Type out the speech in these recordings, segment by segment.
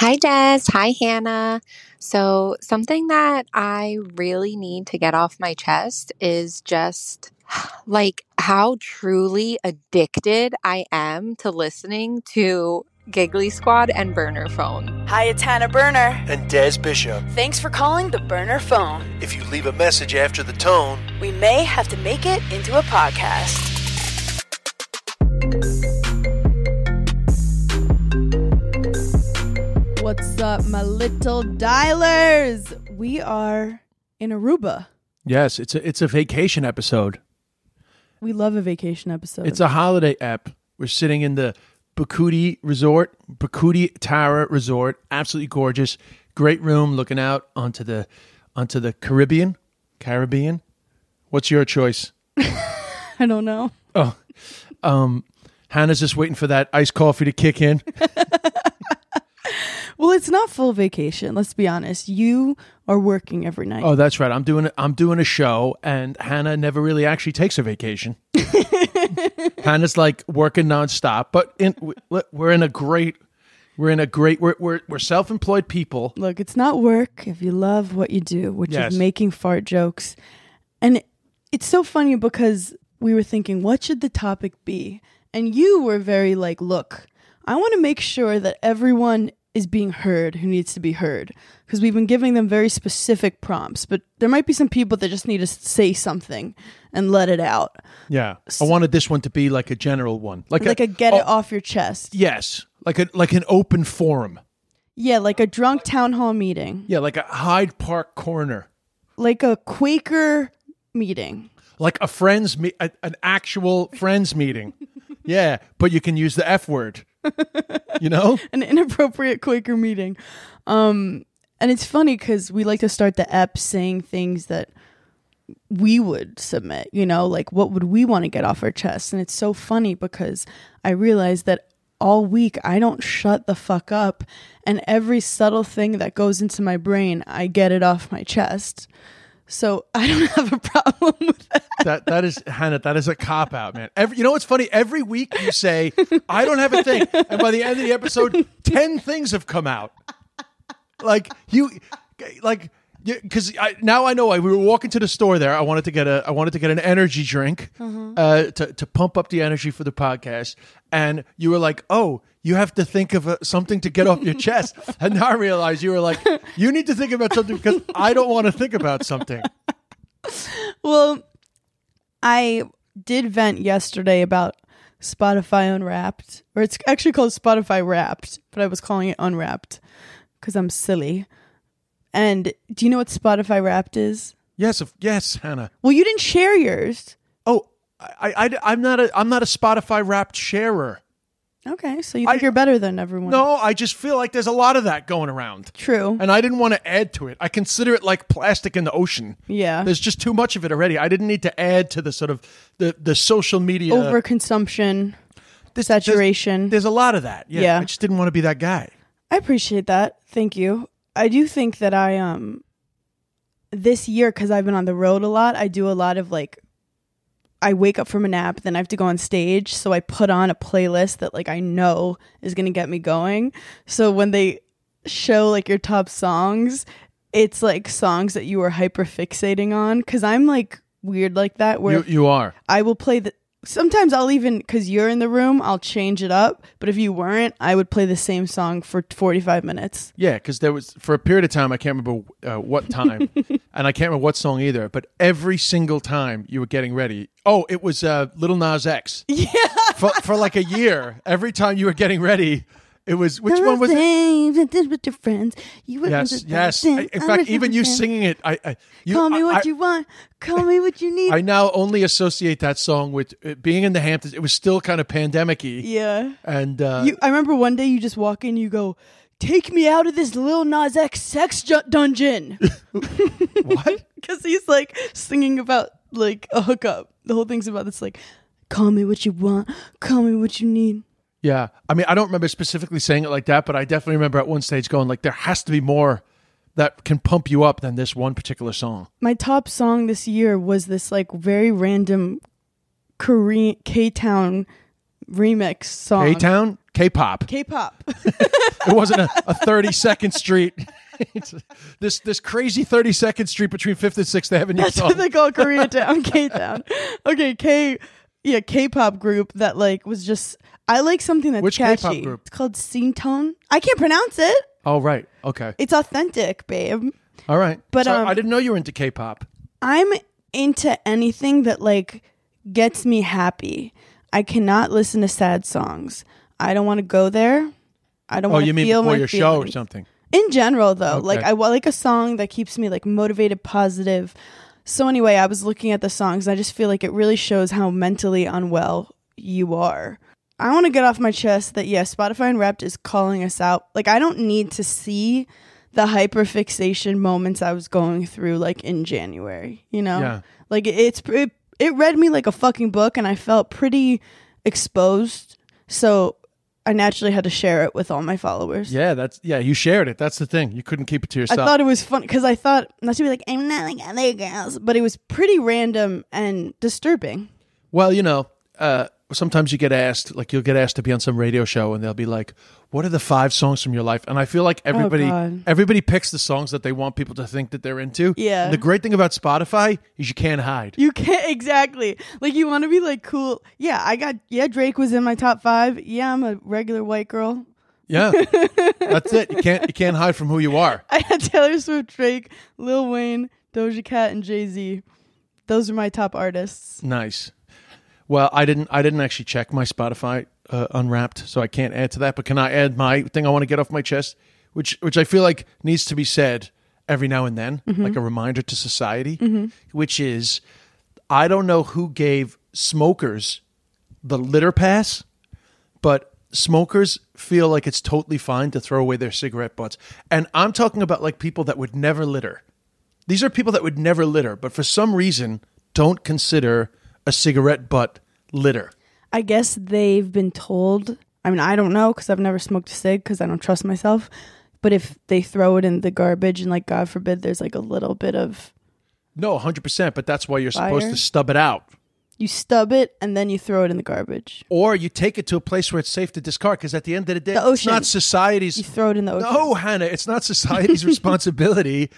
Hi, Des. Hi, Hannah. So, something that I really need to get off my chest is just like how truly addicted I am to listening to Giggly Squad and Berner Phone. Hi, it's Hannah Berner. and Des Bishop. Thanks for calling the Berner phone. If you leave a message after the tone, We may have to make it into a podcast. What's up, my little dialers? We are in Aruba. Yes, it's a it's a vacation episode. We love a vacation episode. It's a holiday app. We're sitting in the Bucuti Resort, Bucuti Tower Resort. Absolutely gorgeous. Great room looking out onto the onto the Caribbean. Caribbean. What's your choice? I don't know. Oh. Um Hannah's just waiting for that iced coffee to kick in. Well, it's not full vacation. Let's be honest. You are working every night. Oh, that's right. I'm doing I'm doing a show, and Hannah never really actually takes a vacation. Hannah's like working nonstop, but in, we're in a great we're in a great we're we're, we're self employed people. Look, it's not work if you love what you do, which Yes. is making fart jokes. And it- it's so funny because we were thinking, what should the topic be? And you were very like, look, I want to make sure that everyone is being heard who needs to be heard because we've been giving them very specific prompts, but there might be some people that just need to say something and let it out. Yeah, I wanted this one to be like a general one, like Like a get it oh, off your chest. Yes, like a like an open forum. Yeah, like a drunk town hall meeting, Yeah, like a Hyde Park corner, like a Quaker meeting. like a friends me- a, an actual friends meeting. Yeah, but you can use the F word. You know? an inappropriate Quaker meeting. Um, and it's funny because we like to start the ep saying things that we would submit, you know, like what would we want to get off our chest? And it's so funny because I realize that all week I don't shut the fuck up, and every subtle thing that goes into my brain, I get it off my chest. So I don't have a problem with that. That that is Hannah. That is a cop out, man. Every you know what's funny? Every week you say I don't have a thing, and by the end of the episode, ten things have come out. Like you, like because I, now I know we were walking to the store there. I wanted to get a I wanted to get an energy drink uh, to to pump up the energy for the podcast, and you were like, oh. You have to think of uh something to get off your chest, and now I realize you were like, "You need to think about something because I don't want to think about something." Well, I did vent yesterday about Spotify Unwrapped, or it's actually called Spotify Wrapped, but I was calling it Unwrapped because I'm silly. And do you know what Spotify Wrapped is? Yes, of, yes, Hannah. Well, you didn't share yours. Oh, I, I, I'm not a, I'm not a Spotify Wrapped sharer. Okay, so you think I- you're better than everyone. No, I just feel like there's a lot of that going around, True. and I didn't want to add to it. I consider it like plastic in the ocean. yeah. There's just too much of it already. I didn't need to add to the sort of the the social media Overconsumption, There's- saturation. There's, there's a lot of that. Yeah, Yeah. I just didn't want to be that guy. I appreciate that. Thank you. I do think that I um this year cuz I've been on the road a lot, I do a lot of like I wake up from a nap, then I have to go on stage, so I put on a playlist that like I know is going to get me going. So when they show like your top songs, it's like songs that you were hyper fixating on cuz I'm like weird like that where You you are. I will play the sometimes I'll even because you're in the room, I'll change it up. But if you weren't, I would play the same song for 45 minutes. Yeah, because there was for a period of time I can't remember uh, what time, and I can't remember what song either. But every single time you were getting ready, oh, it was uh, Lil Nas X. Yeah, for, for like a year. Every time you were getting ready, it was which one was it? it? With your friends, you Yes, yes. I- In fact, even you singing it, I, I you, Call me what I, you want. Call me what you need. I now only associate that song with it being in the Hamptons. It was still kind of pandemic-y, yeah. and uh, You, I remember one day you just walk in, you go, "Take me out of this Lil Nas X sex ju- dungeon," what? because he's like singing about like a hookup. The whole thing's about this like, "Call me what you want. Call me what you need." Yeah, I mean, I don't remember specifically saying it like that, but I definitely remember at one stage going like, "There has to be more that can pump you up than this one particular song." my top song this year was this like very random Korean K Town remix song. K Town? K-pop. K-pop. It wasn't a, a 32nd Street. This this crazy 32nd Street between Fifth and Sixth Avenue That's song. what they call Koreatown, K-Town. Okay, K, yeah, K-pop group that like was just. I like something that's Which catchy. K-pop group? It's called Singtone. I can't pronounce it. oh right, okay, It's authentic, babe. all right. But, So um, I didn't know you were into K-pop. I'm into anything that like gets me happy. I cannot listen to sad songs. I don't want to go there. I don't Oh, want to you mean feel before your show or something? In general, though, like Okay. I wa- like a song that keeps me like motivated, positive. So anyway, I was looking at the songs. I just feel like it really shows how mentally unwell you are. I want to get off my chest that yeah, Spotify and Wrapped is calling us out. Like I don't need to see the hyperfixation moments I was going through like in January. You know, Yeah. like it's it, it read me like a fucking book, and I felt pretty exposed. So I naturally had to share it with all my followers. Yeah, that's yeah. You shared it. That's the thing. You couldn't keep it to yourself. I thought it was fun because I thought not to be like I'm not like other girls, but it was pretty random and disturbing. Well, you know, uh, sometimes you get asked, like you'll get asked to be on some radio show, and they'll be like, "What are the five songs from your life?" And I feel like oh, everybody, Oh, everybody picks the songs that they want people to think that they're into. Yeah. And the great thing about Spotify is you can't hide. You can't exactly like you want to be like cool. Yeah, I got yeah. Drake was in my top five. Yeah, I'm a regular white girl. Yeah, that's it. You can't you can't hide from who you are. I had Taylor Swift, Drake, Lil Wayne, Doja Cat, and Jay Z. Those are my top artists. Nice. Well, I didn't. I didn't actually check my Spotify uh, Unwrapped, so I can't add to that. But can I add my thing I want to get off my chest, which which I feel like needs to be said every now and then, like a reminder to society, which is, I don't know who gave smokers the litter pass, but smokers feel like it's totally fine to throw away their cigarette butts, and I'm talking about like people that would never litter. These are people that would never litter, but for some reason don't consider a cigarette butt litter. I guess they've been told. I mean, I don't know because I've never smoked a cig because I don't trust myself. But if they throw it in the garbage and, like, God forbid, there's like a little bit of No, 100%, but that's why you're supposed Fire. to stub it out. you stub it and then you throw it in the garbage. Or you take it to a place where it's safe to discard because at the end of the day, The it's ocean. not society's. You throw it in the ocean. No, Hannah, it's not society's responsibility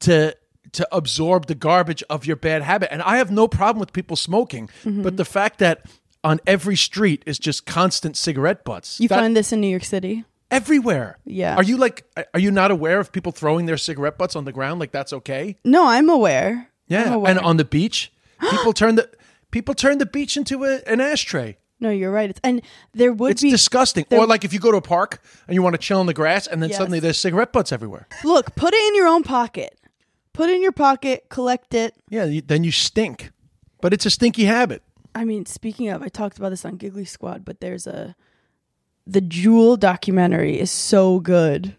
to to absorb the garbage of your bad habit. And I have no problem with people smoking, Mm-hmm. but the fact that on every street is just constant cigarette butts. You that- find this in New York City. everywhere. Yeah. Are you like are you not aware of people throwing their cigarette butts on the ground like that's okay? No, I'm aware. I'm Yeah. aware. And on the beach, people turn the people turn the beach into a, an ashtray. no, you're right. It's, and there would It's be disgusting. there- or like if you go to a park and you want to chill in the grass and then Yes. suddenly there's cigarette butts everywhere. look. Put it in your own pocket. Put it in your pocket. Collect it. Yeah, you, then you stink. But it's a stinky habit. I mean, speaking of, I talked about this on Giggly Squad, but there's a the Juul documentary is so good.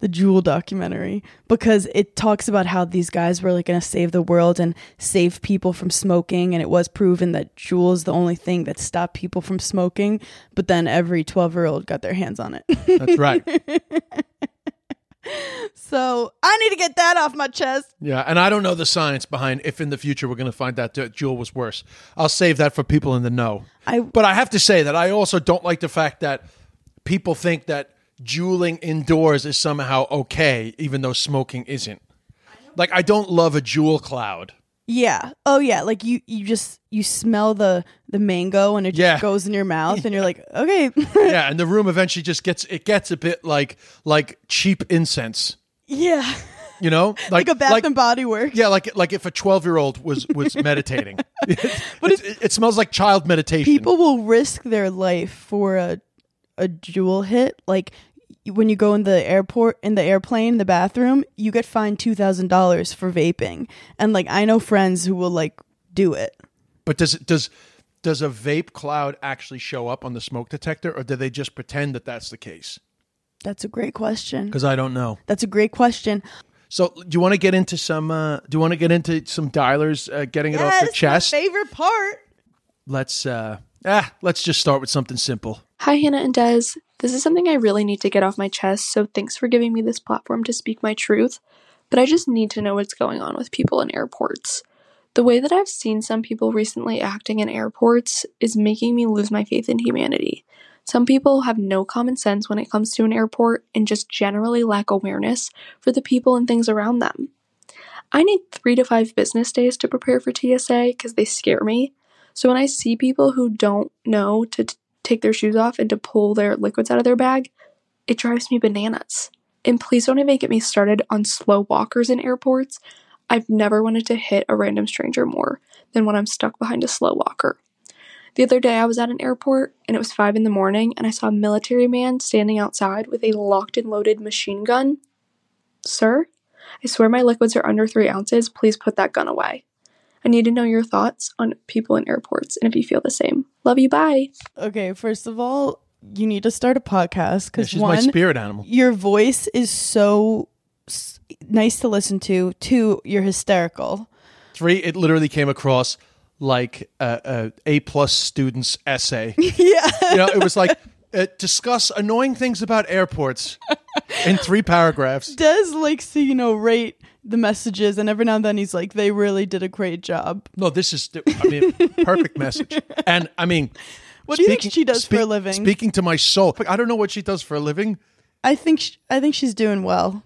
The Juul documentary because it talks about how these guys were like going to save the world and save people from smoking, and it was proven that Juul is the only thing that stopped people from smoking. But then every twelve year old got their hands on it. That's right. so I need to get that off my chest. yeah, and I don't know the science behind if in the future we're going to find out that Juul was worse. I'll save that for people in the know. I But I have to say that I also don't like the fact that people think that Juuling indoors is somehow okay, even though smoking isn't. Like I don't love a Juul cloud. Yeah. Oh yeah. Like you, you just you smell the the mango and it just Yeah. goes in your mouth and you're like, okay. Yeah, and the room eventually just gets it gets a bit like like cheap incense. yeah. You know, Like, a Bath and Body Works. Yeah, like like if a twelve year old was was meditating, but it, it smells like child meditation. People will risk their life for a a Juul hit. Like when you go in the airport in the airplane, the bathroom, you get fined two thousand dollars for vaping. And like I know friends who will like do it. But does it does does a vape cloud actually show up on the smoke detector, or do they just pretend that that's the case? That's a great question. Because I don't know. That's a great question. So, do you want to get into some? Uh, do you want to get into some dialers uh, getting it off Yes, their chest? my favorite part. Let's uh, ah, let's just start with something simple. Hi, Hannah and Des. This is something I really need to get off my chest, so thanks for giving me this platform to speak my truth. But I just need to know what's going on with people in airports. The way that I've seen some people recently acting in airports is making me lose my faith in humanity. Some people have no common sense when it comes to an airport and just generally lack awareness for the people and things around them. I need three to five business days to prepare for TSA because they scare me. So when I see people who don't know to t- take their shoes off and to pull their liquids out of their bag, it drives me bananas. And please don't even get me started on slow walkers in airports. I've never wanted to hit a random stranger more than when I'm stuck behind a slow walker. The other day, I was at an airport and it was five in the morning, and I saw a military man standing outside with a locked and loaded machine gun. Sir, I swear my liquids are under three ounces. Please put that gun away. I need to know your thoughts on people in airports and if you feel the same. Love you. Bye. Okay, first of all, you need to start a podcast Yeah, because she's my one, spirit animal. your voice is so s- nice to listen to. Two, you're hysterical. Three, it literally came across like a, a A plus student's essay. yeah. You know, it was like uh, discuss annoying things about airports in three paragraphs. Des likes to, you know, rate the messages, and every now and then he's like, they really did a great job. No, this is I mean perfect message. And I mean, What do you think she does for a living? Speaking to my soul, I don't know what she does for a living. I think sh- I think she's doing well.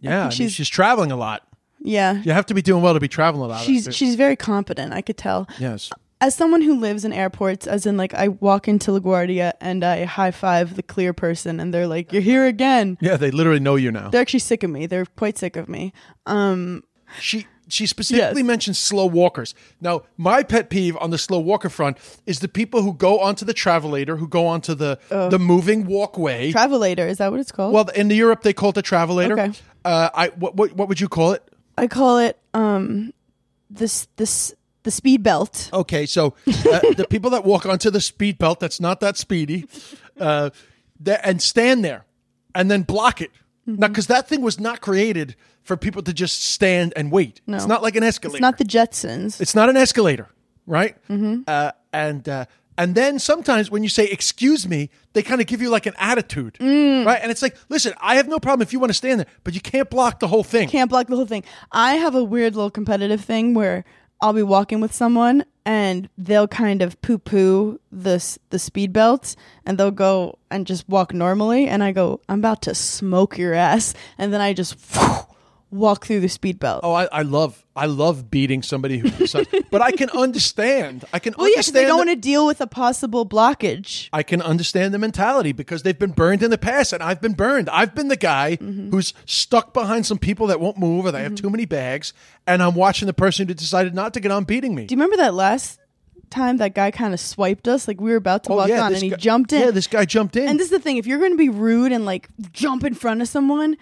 Yeah, I mean, she's- she's traveling a lot. Yeah. You have to be doing well to be traveling a lot. She's she's very competent, I could tell. yes. As someone who lives in airports, as in like I walk into LaGuardia and I high five the clear person and they're like, You're here again. Yeah, they literally know you now. They're actually sick of me. They're quite sick of me. Um She she specifically Yes. mentioned slow walkers. Now, my pet peeve on the slow walker front is the people who go onto the travelator, who go onto the the moving walkway. Travelator, is that what it's called? well, in Europe they call it the travelator. Okay. Uh, I what, what what would you call it? I call it um this this the speed belt. Okay, so uh, the people that walk onto the speed belt that's not that speedy, uh, that, and stand there, and then block it. Mm-hmm. Now, because that thing was not created for people to just stand and wait. No. It's not like an escalator. It's not the Jetsons. It's not an escalator, right? Mm-hmm. Uh, and uh, and then sometimes when you say "excuse me," they kind of give you like an attitude, Mm. right? And it's like, listen, I have no problem if you want to stand there, but you can't block the whole thing. Can't block the whole thing. I have a weird little competitive thing where I'll be walking with someone and they'll kind of poo poo the the speed belts and they'll go and just walk normally and I go, I'm about to smoke your ass. And then I just walk through the speed belt. Oh, I, I love I love beating somebody who, but I can understand. I can well, yeah, understand. they don't the- want to deal with a possible blockage. I can understand the mentality because they've been burned in the past, and I've been burned. I've been the guy Mm-hmm. who's stuck behind some people that won't move, or they have too many bags, and I'm watching the person who decided not to get on beating me. Do you remember that last time that guy kind of swiped us? Like we were about to walk on Oh, and he guy- jumped in. Yeah, this guy jumped in. And this is the thing: if you're going to be rude and like jump in front of someone,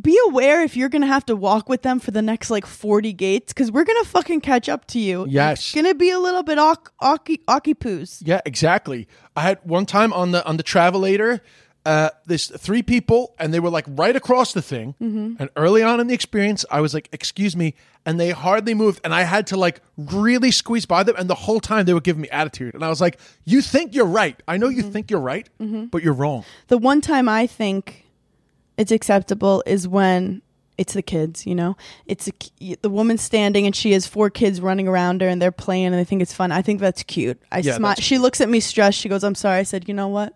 be aware if you're going to have to walk with them for the next like 40 gates because we're going to fucking catch up to you. Yes. it's going to be a little bit awky awky poos. Yeah, exactly. I had one time on the on the travelator, uh, this three people, and they were like right across the thing. Mm-hmm. And early on in the experience, I was like, "Excuse me," and they hardly moved, and I had to like really squeeze by them, and the whole time they were giving me attitude, and I was like, "You think you're right? I know you Mm-hmm. think you're right, but you're wrong." The one time I think it's acceptable is when it's the kids, you know? It's a, the woman standing and she has four kids running around her and they're playing and they think it's fun. I think that's cute. I Yeah, smile. She looks at me stressed. She goes, "I'm sorry." I said, "You know what?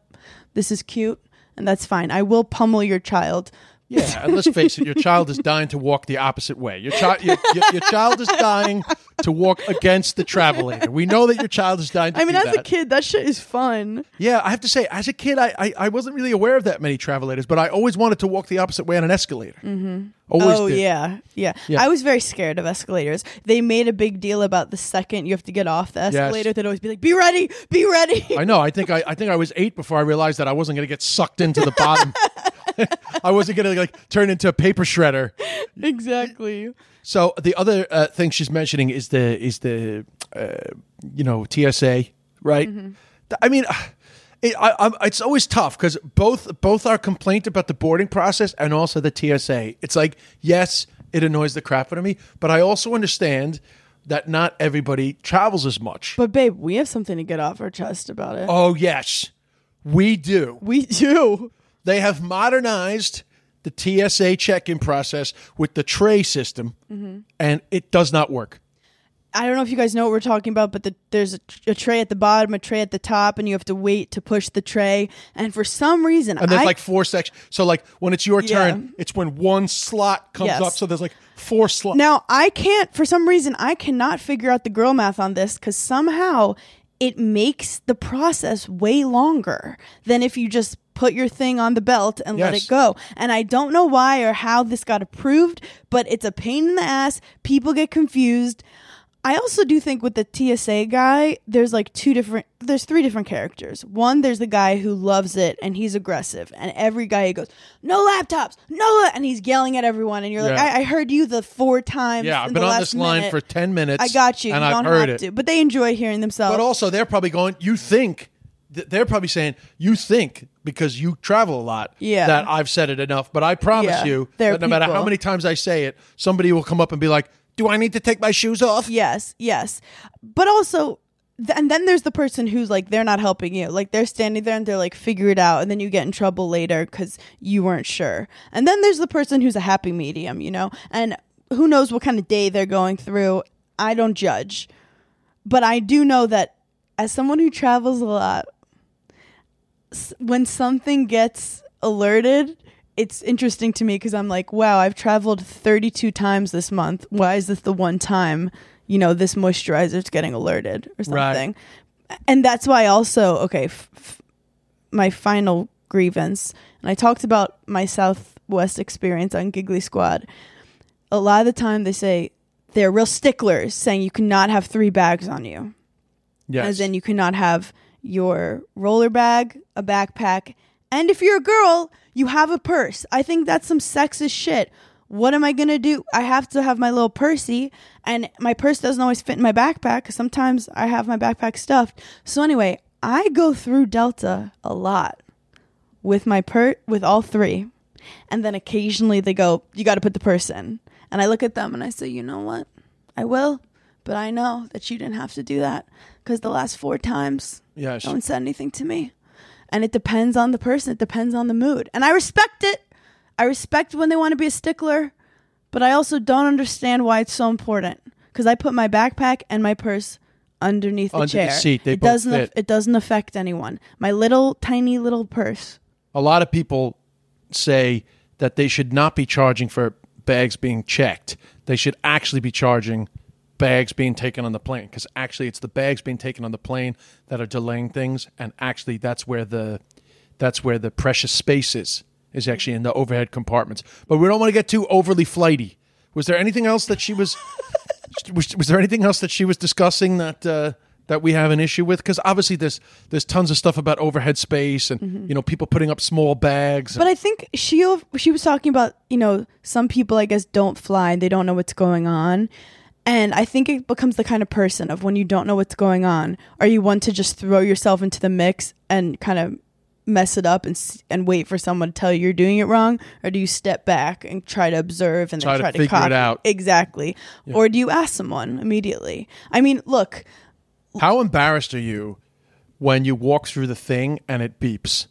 This is cute." And that's fine. I will pummel your child. Yeah, and let's face it, your child is dying to walk the opposite way. Your child, your, your, your child is dying to walk against the travelator. We know that your child is dying. To I mean, as a kid, that shit is fun. Yeah, I have to say, as a kid, I, I, I wasn't really aware of that many travelators, but I always wanted to walk the opposite way on an escalator. Mm-hmm. Always oh yeah, yeah, Yeah. I was very scared of escalators. They made a big deal about the second you have to get off the escalator. They'd always be like, "Be ready, be ready." I know. I think I, I think I was eight before I realized that I wasn't going to get sucked into the bottom. I wasn't going to like turn into a paper shredder. exactly. So the other uh, thing she's mentioning is the is the uh, you know TSA, right? Mm-hmm. I mean, it, I, I'm, it's always tough because both both our complaint about the boarding process and also the TSA. It's like yes, it annoys the crap out of me, but I also understand that not everybody travels as much. But babe, we have something to get off our chest about it. oh yes, we do. We do. They have modernized the TSA check-in process with the tray system, Mm-hmm. and it does not work. I don't know if you guys know what we're talking about, but the, there's a, a tray at the bottom, a tray at the top, and you have to wait to push the tray. And for some reason, And there's I, like four sections. So like when it's your Yeah. turn, it's when one slot comes Yes. up. So there's like four slots. Now, I can't, for some reason, I cannot figure out the girl math on this because somehow it makes the process way longer than if you just put your thing on the belt and let it go. And I don't know why or how this got approved, but it's a pain in the ass. People get confused. I also do think with the TSA guy, there's like two different, there's three different characters. One, there's the guy who loves it and he's aggressive, and every guy he goes, "No laptops, no," la-" and he's yelling at everyone, and you're like, I-, "I heard you the four times." yeah, I've been on this line minute. for 10 minutes. I got you. And you I've heard it. to, but they enjoy hearing themselves. But also, they're probably going, you think, they're probably saying, you think because you travel a lot Yeah. that I've said it enough. But I promise Yeah, you that no matter how many times I say it, somebody will come up and be like, do I need to take my shoes off? Yes, yes. But also, th- and then there's the person who's like, they're not helping you. Like, they're standing there and they're like, figure it out. And then you get in trouble later because you weren't sure. And then there's the person who's a happy medium, you know? And who knows what kind of day they're going through. I don't judge. But I do know that as someone who travels a lot, when something gets alerted, it's interesting to me because I'm like, wow, I've traveled 32 times this month. Why is this the one time, you know, this moisturizer's getting alerted or Right. something? And that's why also, okay, f- f- my final grievance, and I talked about my Southwest experience on Giggly Squad. A lot of the time they say they're real sticklers saying you cannot have three bags on you Yes. as in you cannot have your roller bag, a backpack, and if you're a girl, you have a purse. I think that's some sexist shit. What am I gonna do? I have to have my little pursey, and my purse doesn't always fit in my backpack. sometimes I have my backpack stuffed. So anyway, I go through Delta a lot with my per with all three, and then occasionally they go, "You got to put the purse in," and I look at them and I say, "You know what? I will." But I know that you didn't have to do that because the last four times, No one said anything to me. And it depends on the person. It depends on the mood. And I respect it. I respect when they want to be a stickler, but I also don't understand why it's so important. Because I put my backpack and my purse underneath the Under the chair. seat. They it both doesn't. fit. It doesn't affect anyone. My little tiny little purse. a lot of people say that they should not be charging for bags being checked. They should actually be charging bags being taken on the plane because actually it's the bags being taken on the plane that are delaying things and actually that's where the that's where the precious space is is actually in the overhead compartments but we don't want to get too overly flighty was there anything else that she was was, was there anything else that she was discussing that uh, that we have an issue with? Because obviously there's there's tons of stuff about overhead space and you know people putting up small bags. Mm-hmm. But I think she she was talking about you know some people I guess don't fly and they don't know what's going on, and I think it becomes the kind of person of when you don't know what's going on, are you one to just throw yourself into the mix and kind of mess it up and and wait for someone to tell you you're doing it wrong, or do you step back and try to observe and Try then to try to, figure it out. exactly, or do you ask someone immediately? I mean, look, How embarrassed are you when you walk through the thing and it beeps?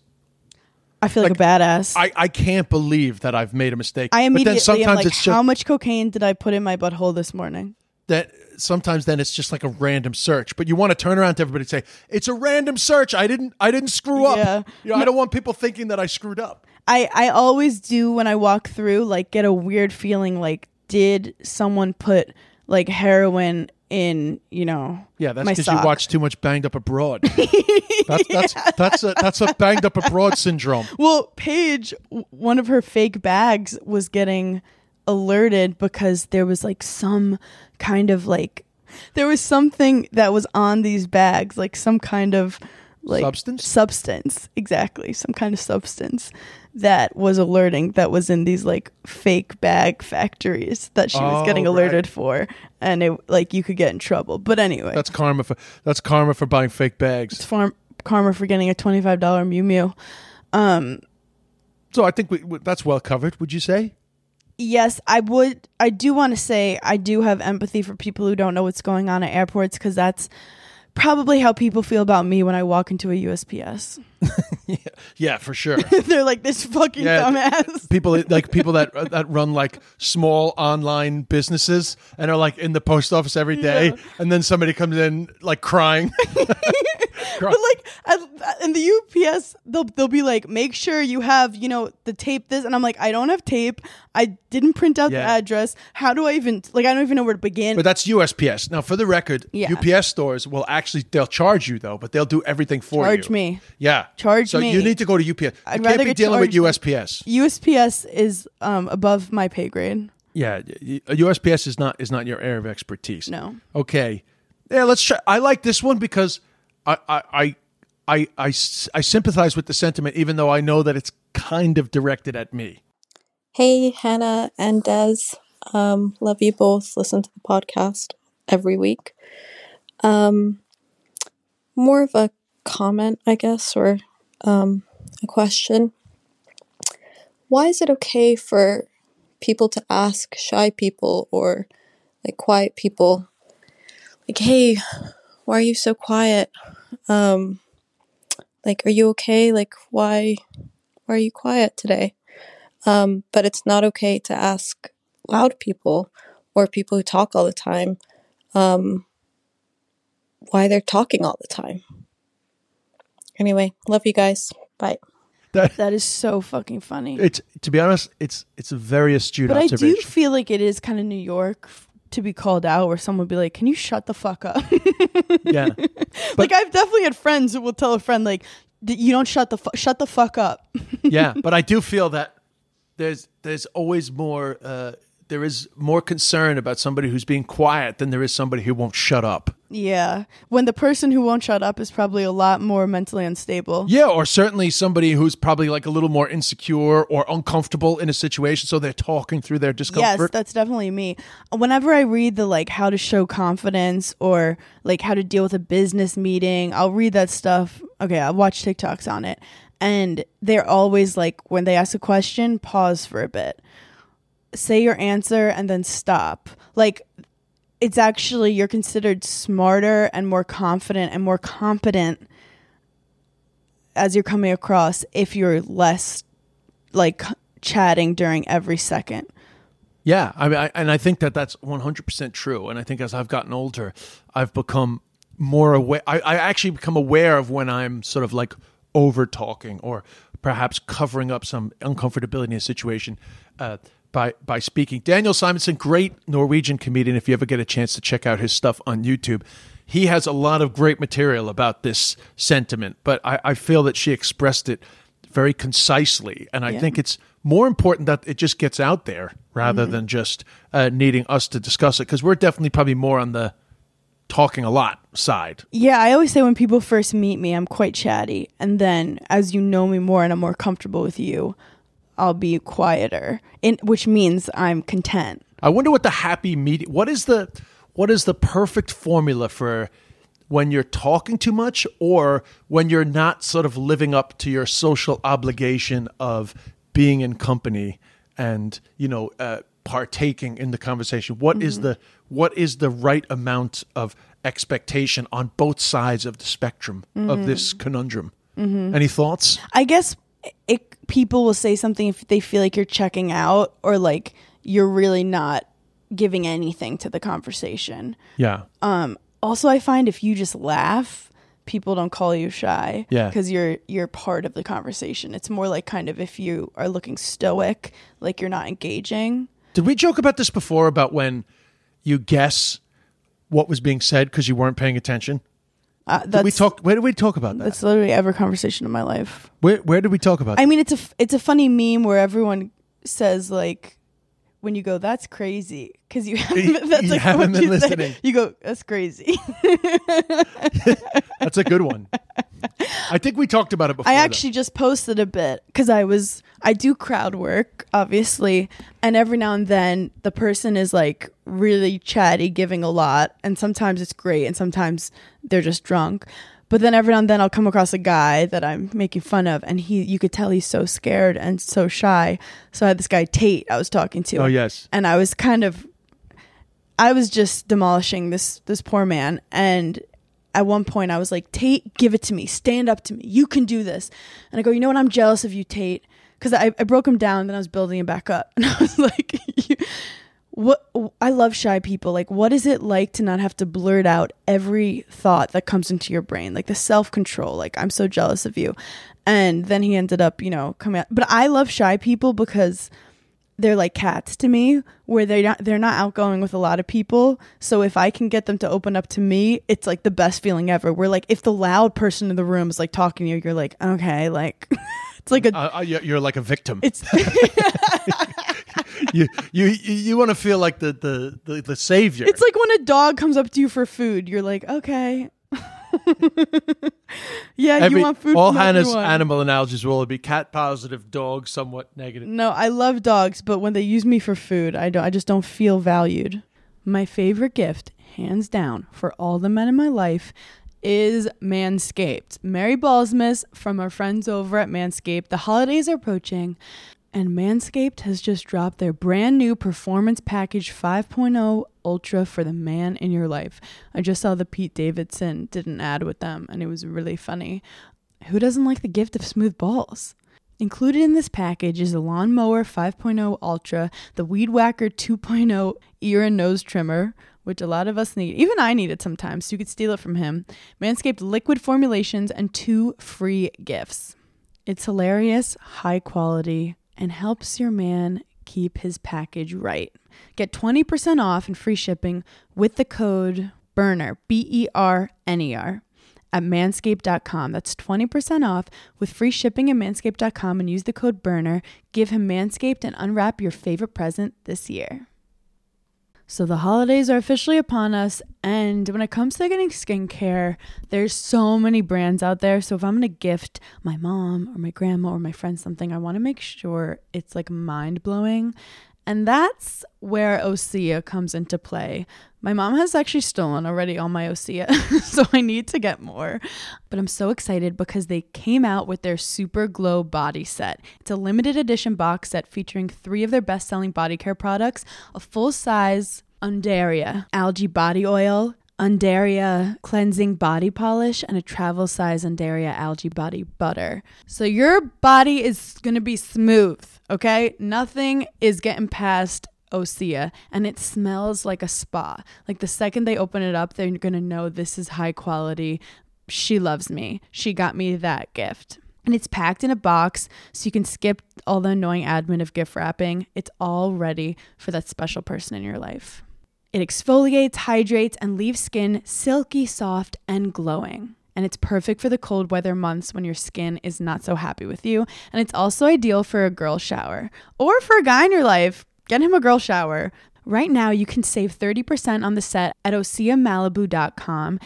I feel like, a badass. I, I can't believe that I've made a mistake. I immediately but then sometimes am like, it's how just much cocaine did I put in my butthole this morning? That sometimes then it's just like a random search. But you want to turn around to everybody and say, It's a random search. I didn't I didn't screw up. Yeah. You know, I don't want people thinking that I screwed up. I I always do when I walk through like get a weird feeling like did someone put like heroin in you know Yeah, that's because you watch too much Banged Up Abroad. that's that's that's a that's a Banged Up Abroad syndrome. Well, Paige, one of her fake bags was getting alerted because there was like some kind of like there was something that was on these bags, like some kind of like Substance? Substance, exactly, some kind of substance that was alerting that was in these like fake bag factories that she was Oh, getting right. alerted for, and it like you could get in trouble. But anyway, That's karma for that's karma for buying fake bags, it's farm karma for getting a twenty five dollar Miu Miu. Um, so I think we, we- that's well covered. Would you say? Yes, I would. I do want to say I do have empathy for people who don't know what's going on at airports because that's probably how people feel about me when I walk into a USPS. Yeah, for sure. They're like this fucking Yeah. dumbass. people like people that uh, that run like small online businesses and are like in the post office every day, and then somebody comes in like crying. But like in the UPS, they'll they'll be like, make sure you have you know the tape this, and I'm like, I don't have tape. I didn't print out the address. How do I even like? I don't even know where to begin. But that's USPS. Now, for the record, Yeah. UPS stores will actually they'll charge you though, but they'll do everything for you. Charge me. Yeah, Charge so me. you need to go to UPS. I'd you rather can't be get dealing with USPS. USPS is um above my pay grade. Yeah, y- y- USPS is not is not your area of expertise. No. Okay. Yeah, let's try. I like this one because I I I I I sympathize with the sentiment, even though I know that it's kind of directed at me. Hey, Hannah and Des. Um, love you both. Listen to the podcast every week. Um, more of a comment, I guess, or um, a question. Why is it okay for people to ask shy people or like quiet people, like, hey, why are you so quiet? Um, like, are you okay? Like, why, why are you quiet today? Um, but it's not okay to ask loud people or people who talk all the time um, why they're talking all the time. Anyway, love you guys. Bye. That That is so fucking funny. it's to be honest, it's it's a very astute but I do feel like it is kind of New York to be called out, where someone would be like, "Can you shut the fuck up?" yeah, like I've definitely had friends who will tell a friend like, "D- "You don't shut the fu- shut the fuck up." yeah, but I do feel that there's there's always more uh, there is more concern about somebody who's being quiet than there is somebody who won't shut up. yeah, when the person who won't shut up is probably a lot more mentally unstable. Yeah, or certainly somebody who's probably like a little more insecure or uncomfortable in a situation, so they're talking through their discomfort. Yes, that's definitely me. Whenever I read the like how to show confidence or like how to deal with a business meeting, I'll read that stuff. Okay, I'll watch TikToks on it. And they're always like when they ask a question, pause for a bit. Say your answer and then stop. Like it's actually you're considered smarter and more confident and more competent as you're coming across if you're less like chatting during every second. Yeah, I mean, I, and I think that that's one hundred percent true. And I think as I've gotten older, I've become more aware. I, I actually become aware of when I'm sort of like over talking or perhaps covering up some uncomfortability in a situation uh, by by speaking. Daniel Simonsen, great Norwegian comedian. If you ever get a chance to check out his stuff on YouTube, he has a lot of great material about this sentiment. But I, I feel that she expressed it very concisely, and I Yeah. think it's more important that it just gets out there rather than just uh, needing us to discuss it because we're definitely probably more on the talking a lot side. Yeah, I always say when people first meet me, I'm quite chatty. And then as you know me more and I'm more comfortable with you, I'll be quieter. In which means I'm content. I wonder what the happy medium. What is the what is the perfect formula for when you're talking too much or when you're not sort of living up to your social obligation of being in company and you know uh, partaking in the conversation. What is mm-hmm. the what is the right amount of expectation on both sides of the spectrum of this mm-hmm. conundrum? Mm-hmm. Any thoughts? I guess it, people will say something if they feel like you're checking out or like you're really not giving anything to the conversation. Yeah. Um, also, I find if you just laugh, people don't call you shy. Yeah. because you're you're part of the conversation. It's more like kind of if you are looking stoic, like you're not engaging. Did we joke about this before about when you guess what was being said because you weren't paying attention? Uh, Did we talk? Where did we talk about that? That's literally every conversation in my life. Where Where did we talk about? I that? mean, it's a it's a funny meme where everyone says like when you go that's crazy because you haven't, that's You like haven't been you say. listening. You go that's crazy. That's a good one. I think we talked about it before. I though. actually just posted a bit because I was I do crowd work obviously, and every now and then the person is like really chatty, giving a lot, and sometimes it's great, and sometimes they're just drunk. But then every now and then I'll come across a guy that I'm making fun of, and he you could tell he's so scared and so shy. So I had this guy Tate I was talking to. Oh yes. and I was kind of I was just demolishing this this poor man and at one point I was like, Tate, give it to me. Stand up to me. You can do this. And I go, you know what? I'm jealous of you, Tate. Because I, I broke him down, then I was building him back up. And I was like, what I love shy people. Like, what is it like to not have to blurt out every thought that comes into your brain? Like the self control. Like, I'm so jealous of you. And then he ended up, you know, coming out. But I love shy people because they're like cats to me where they're not they're not outgoing with a lot of people so if i can get them to open up to me it's like the best feeling ever where like if the loud person in the room is like talking to you you're like okay like it's like a Uh, uh, you're you're like a victim. it's you you you want to feel like the the the, the savior. it's like when a dog comes up to you for food you're like okay yeah Every- you want food all Hannah's everyone. animal analogies will be cat positive, dog somewhat negative. No, I love dogs, but when they use me for food, I don't I just don't feel valued. My favorite gift, hands down, for all the men in my life is Manscaped. Mary Ballsmas from our friends over at Manscaped. The holidays are approaching and Manscaped has just dropped their brand new Performance Package 5.0 Ultra for the man in your life. I just saw the Pete Davidson did an ad with them and it was really funny. Who doesn't like the gift of smooth balls? Included in this package is the Lawnmower 5.0 Ultra, the Weed Whacker 2.0 ear and nose trimmer, which a lot of us need. Even I need it sometimes, so you could steal it from him. Manscaped liquid formulations and two free gifts. It's hilarious, high quality, and helps your man keep his package right. Get 20% off and free shipping with the code BERNER, B E R N E R at manscaped.com. That's 20% off with free shipping at manscaped.com and use the code BERNER. Give him Manscaped and unwrap your favorite present this year. So the holidays are officially upon us, and when it comes to getting skincare, there's so many brands out there. So if I'm gonna gift my mom or my grandma or my friend something, I want to make sure it's like mind blowing. And that's where Osea comes into play. My mom has actually stolen already all my Osea, so I need to get more. But I'm so excited because they came out with their Super Glow Body Set. It's a limited edition box set featuring three of their best selling body care products a full size Undaria algae body oil, Undaria cleansing body polish, and a travel size Undaria algae body butter. So your body is gonna be smooth, okay? Nothing is getting past Osea, and it smells like a spa. Like the second they open it up, they're gonna know this is high quality. She loves me. She got me that gift. And it's packed in a box so you can skip all the annoying admin of gift wrapping. It's all ready for that special person in your life. It exfoliates, hydrates, and leaves skin silky, soft, and glowing. And it's perfect for the cold weather months when your skin is not so happy with you. And it's also ideal for a girl shower or for a guy in your life. Get him a girl shower. Right now, you can save 30% on the set at oseamalibu.com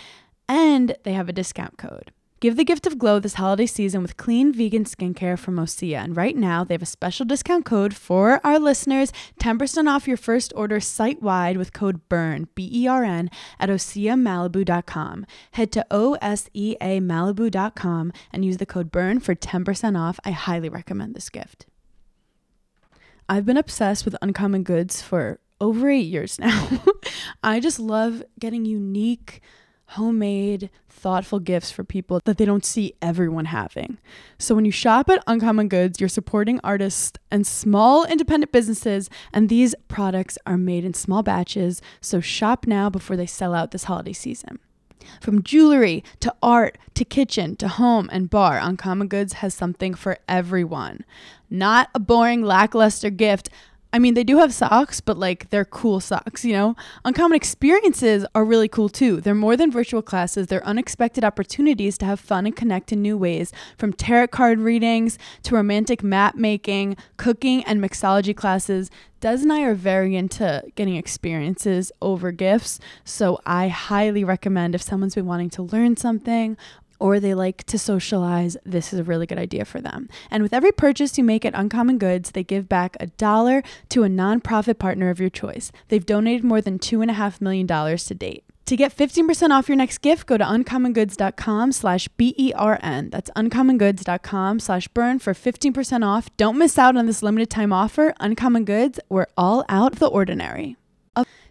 and they have a discount code. Give the gift of glow this holiday season with clean vegan skincare from Osea. And right now, they have a special discount code for our listeners 10% off your first order site wide with code BERN, B E R N, at OseaMalibu.com. Head to OSEAMalibu.com and use the code BERN for 10% off. I highly recommend this gift. I've been obsessed with uncommon goods for over eight years now. I just love getting unique, homemade, thoughtful gifts for people that they don't see everyone having. So when you shop at Uncommon Goods, you're supporting artists and small independent businesses, and these products are made in small batches. So shop now before they sell out this holiday season. From jewelry to art to kitchen to home and bar, Uncommon Goods has something for everyone. Not a boring, lackluster gift. I mean, they do have socks, but like they're cool socks, you know? Uncommon experiences are really cool too. They're more than virtual classes, they're unexpected opportunities to have fun and connect in new ways. From tarot card readings to romantic map making, cooking, and mixology classes. Des and I are very into getting experiences over gifts, so I highly recommend if someone's been wanting to learn something or they like to socialize, this is a really good idea for them. And with every purchase you make at Uncommon Goods, they give back a dollar to a nonprofit partner of your choice. They've donated more than $2.5 million to date. To get 15% off your next gift, go to uncommongoods.com slash B-E-R-N. That's uncommongoods.com slash bern for 15% off. Don't miss out on this limited time offer. Uncommon Goods, we're all out of the ordinary.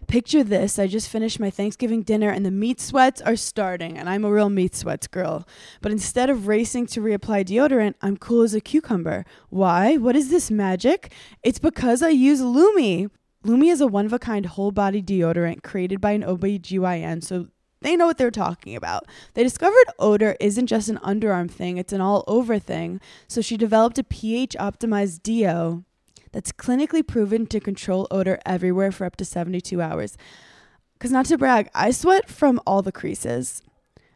Picture this I just finished my Thanksgiving dinner and the meat sweats are starting, and I'm a real meat sweats girl. But instead of racing to reapply deodorant, I'm cool as a cucumber. Why? What is this magic? It's because I use Lume. Lume is a one of a kind whole body deodorant created by an OBGYN, so they know what they're talking about. They discovered odor isn't just an underarm thing, it's an all over thing. So she developed a pH optimized deo that's clinically proven to control odor everywhere for up to 72 hours. Because, not to brag, I sweat from all the creases.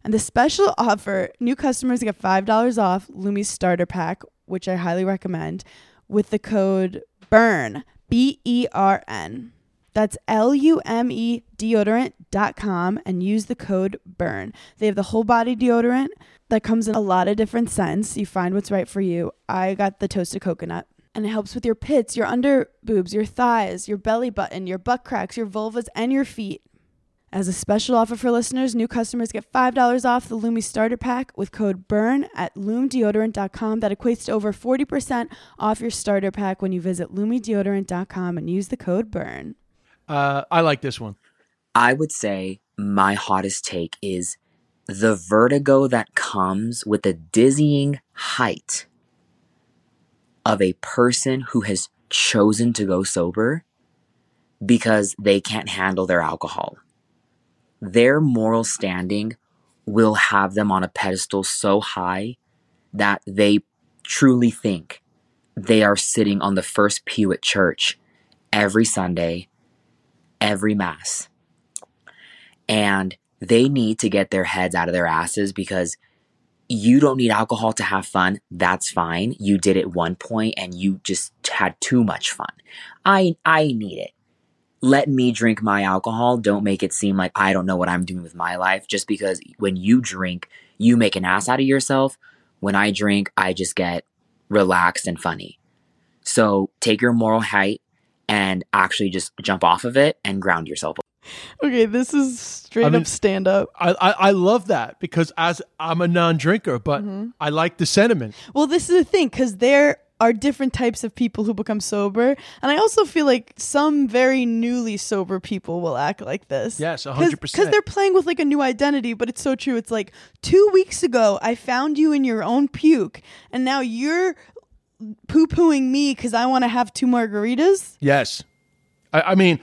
And the special offer new customers get $5 off Lume's starter pack, which I highly recommend, with the code BERN, B E R N. That's L U M E deodorant.com and use the code BERN. They have the whole body deodorant that comes in a lot of different scents. You find what's right for you. I got the toasted coconut and it helps with your pits, your under boobs, your thighs, your belly button, your butt cracks, your vulvas, and your feet. As a special offer for listeners, new customers get $5 off the Lume starter pack with code BERN at lumedeodorant.com. That equates to over 40% off your starter pack when you visit lumedeodorant.com and use the code BERN. Uh, I like this one. I would say my hottest take is the vertigo that comes with the dizzying height of a person who has chosen to go sober because they can't handle their alcohol. Their moral standing will have them on a pedestal so high that they truly think they are sitting on the first pew at church every Sunday, every Mass. And they need to get their heads out of their asses because you don't need alcohol to have fun. That's fine. You did it one point and you just had too much fun. I I need it. Let me drink my alcohol. Don't make it seem like I don't know what I'm doing with my life just because when you drink, you make an ass out of yourself. When I drink, I just get relaxed and funny. So take your moral height and actually just jump off of it and ground yourself. Okay, this is straight I mean- up stand up. I, I, I love that because as I'm a non-drinker, but mm-hmm. I like the sentiment. Well, this is the thing because there are different types of people who become sober, and I also feel like some very newly sober people will act like this. Yes, 100%. Because they're playing with like a new identity, but it's so true. It's like two weeks ago, I found you in your own puke, and now you're poo pooing me because I want to have two margaritas. Yes, I, I mean,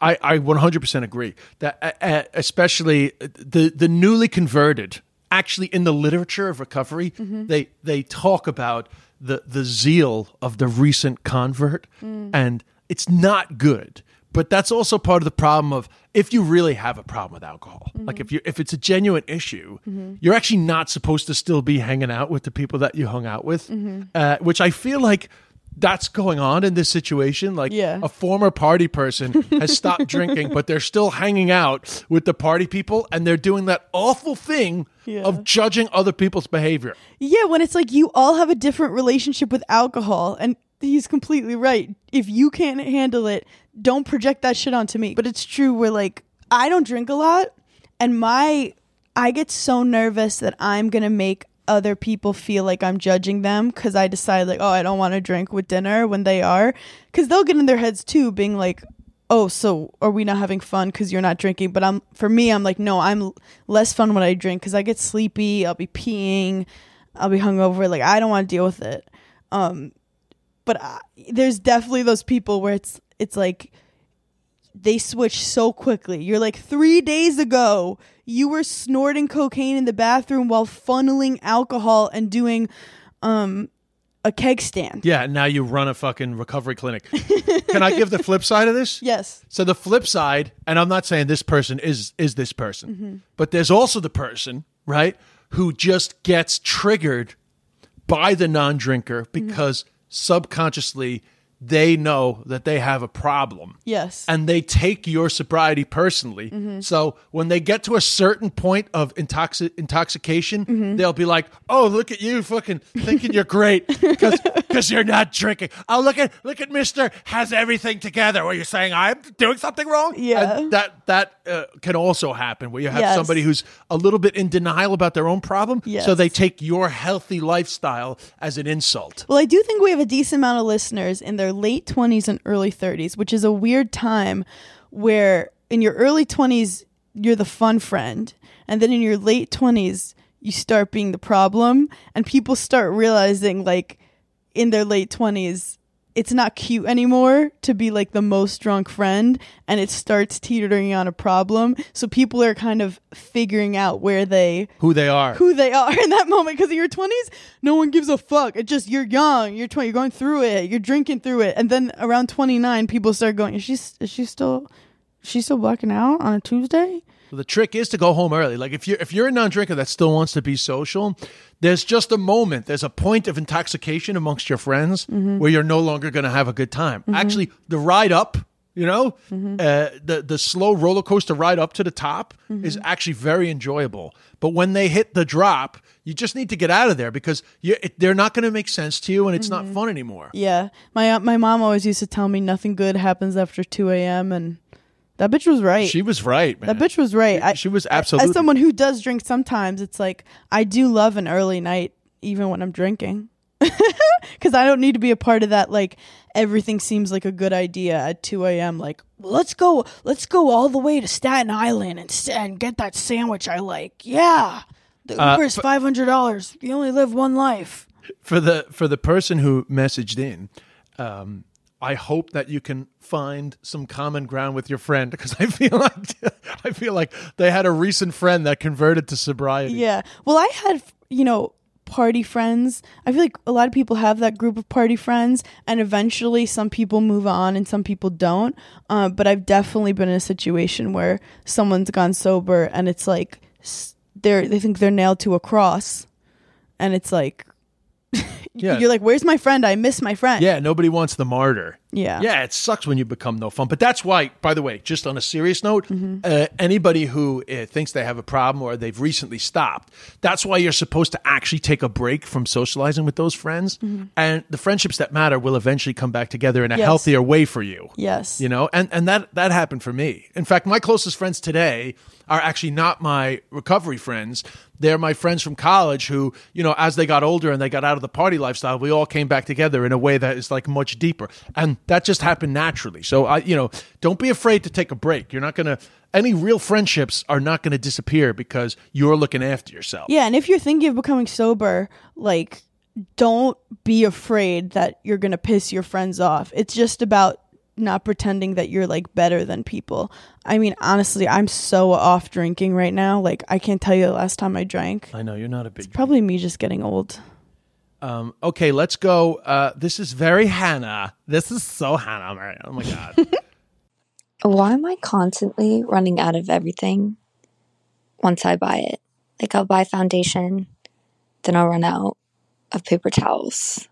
I I 100% agree that uh, uh, especially the the newly converted. Actually, in the literature of recovery, they they talk about the the zeal of the recent convert, and it's not good. But that's also part of the problem of if you really have a problem with alcohol, like if you if it's a genuine issue, you're actually not supposed to still be hanging out with the people that you hung out with, uh, which I feel like that's going on in this situation. Like Yeah. a former party person has stopped drinking, but they're still hanging out with the party people, and they're doing that awful thing Yeah. of judging other people's behavior. Yeah, when it's like you all have a different relationship with alcohol, and he's completely right. If you can't handle it, don't project that shit onto me. But it's true, we're like I don't drink a lot, and my I get so nervous that I'm gonna make other people feel like I'm judging them because I decide like, oh, I don't want to drink with dinner when they are, because they'll get in their heads too, being like, oh, so are we not having fun because you're not drinking? But I'm for me, I'm like, no, I'm less fun when I drink because I get sleepy. I'll be peeing. I'll be hungover. Like I don't want to deal with it. Um, but I, there's definitely those people where it's it's like they switch so quickly. You're like three days ago you were snorting cocaine in the bathroom while funneling alcohol and doing um a keg stand. Yeah, now you run a fucking recovery clinic. Can I give the flip side of this? Yes. So the flip side, and I'm not saying this person is is this person, Mm-hmm. but there's also the person, right, who just gets triggered by the non-drinker Mm-hmm. because subconsciously they know that they have a problem. Yes. And they take your sobriety personally. Mm-hmm. So when they get to a certain point of intoxi- intoxication, Mm-hmm. they'll be like, "Oh, look at you, fucking thinking you're great because cuz you're not drinking. Oh, look at look at Mister has everything together. What you're saying? I'm doing something wrong? Yeah. And that that uh, can also happen where you have Yes. somebody who's a little bit in denial about their own problem, yes. so they take your healthy lifestyle as an insult. Well, I do think we have a decent amount of listeners in their their late 20s and early 30s, which is a weird time where in your early 20s, you're the fun friend. And then in your late 20s, you start being the problem. And people start realizing, like, in their late 20s, it's not cute anymore to be like the most drunk friend and it starts teetering on a problem. So people are kind of figuring out where they Who they are. who they are in that moment. Because in your 20s no one gives a fuck. It's just you're young. You're 20 you're going through it. You're drinking through it. And then around 29 people start going is she is she still she's still blacking out on a tuesday The trick is to go home early. Like if you're if you're a non-drinker that still wants to be social, there's just a moment, there's a point of intoxication amongst your friends Mm-hmm. where you're no longer going to have a good time. Actually, the ride up, you know, Mm-hmm. uh, the the slow roller coaster ride up to the top Mm-hmm. is actually very enjoyable. But when they hit the drop, you just need to get out of there because you, it, they're not going to make sense to you, and it's Mm-hmm. not fun anymore. yeah my uh, my mom always used to tell me nothing good happens after 2 a.m and that bitch was right She was right, man. That bitch was right. I, she was absolutely- As someone who does drink sometimes, it's like I do love an early night, even when I'm drinking, because I don't need to be a part of that. Like everything seems like a good idea at 2 a.m. Like let's go, let's go all the way to Staten Island and and get that sandwich I like. Yeah, the Uh, Uber's five hundred dollars. You only live one life. for the for the person who messaged in um I hope that you can find some common ground with your friend because I feel like I feel like they had a recent friend that converted to sobriety. Yeah. Well, I had, you know, party friends. I feel like a lot of people have that group of party friends, and eventually some people move on and some people don't. Uh, but I've definitely been in a situation where someone's gone sober and it's like they're they think they're nailed to a cross, and it's like. Yeah. You're like, where's my friend? I miss my friend. Yeah, nobody wants the martyr. Yeah. Yeah, it sucks when you become no fun. But that's why, by the way, just on a serious note, Mm-hmm. uh, anybody who uh, thinks they have a problem or they've recently stopped, that's why you're supposed to actually take a break from socializing with those friends. And the friendships that matter will eventually come back together in a Mm-hmm. Yes. healthier way for you. Yes. You know, and, and that, that happened for me. In fact, my closest friends today are actually not my recovery friends. They're my friends from college who, you know, as they got older and they got out of the party lifestyle, we all came back together in a way that is like much deeper. And that just happened naturally. So I, you know, don't be afraid to take a break. You're not going to, any real friendships are not going to disappear because you're looking after yourself. Yeah, and if you're thinking of becoming sober, like don't be afraid that you're going to piss your friends off. It's just about not pretending that you're like better than people. I mean, honestly, I'm so off drinking right now. Like I can't tell you the last time I drank. I know you're not a big. It's probably me just getting old. Um, okay, let's go. Uh, this is very Hannah. This is so Hannah. Mary. Oh my God. Why am I constantly running out of everything once I buy it? Like, I'll buy foundation, then I'll run out of paper towels.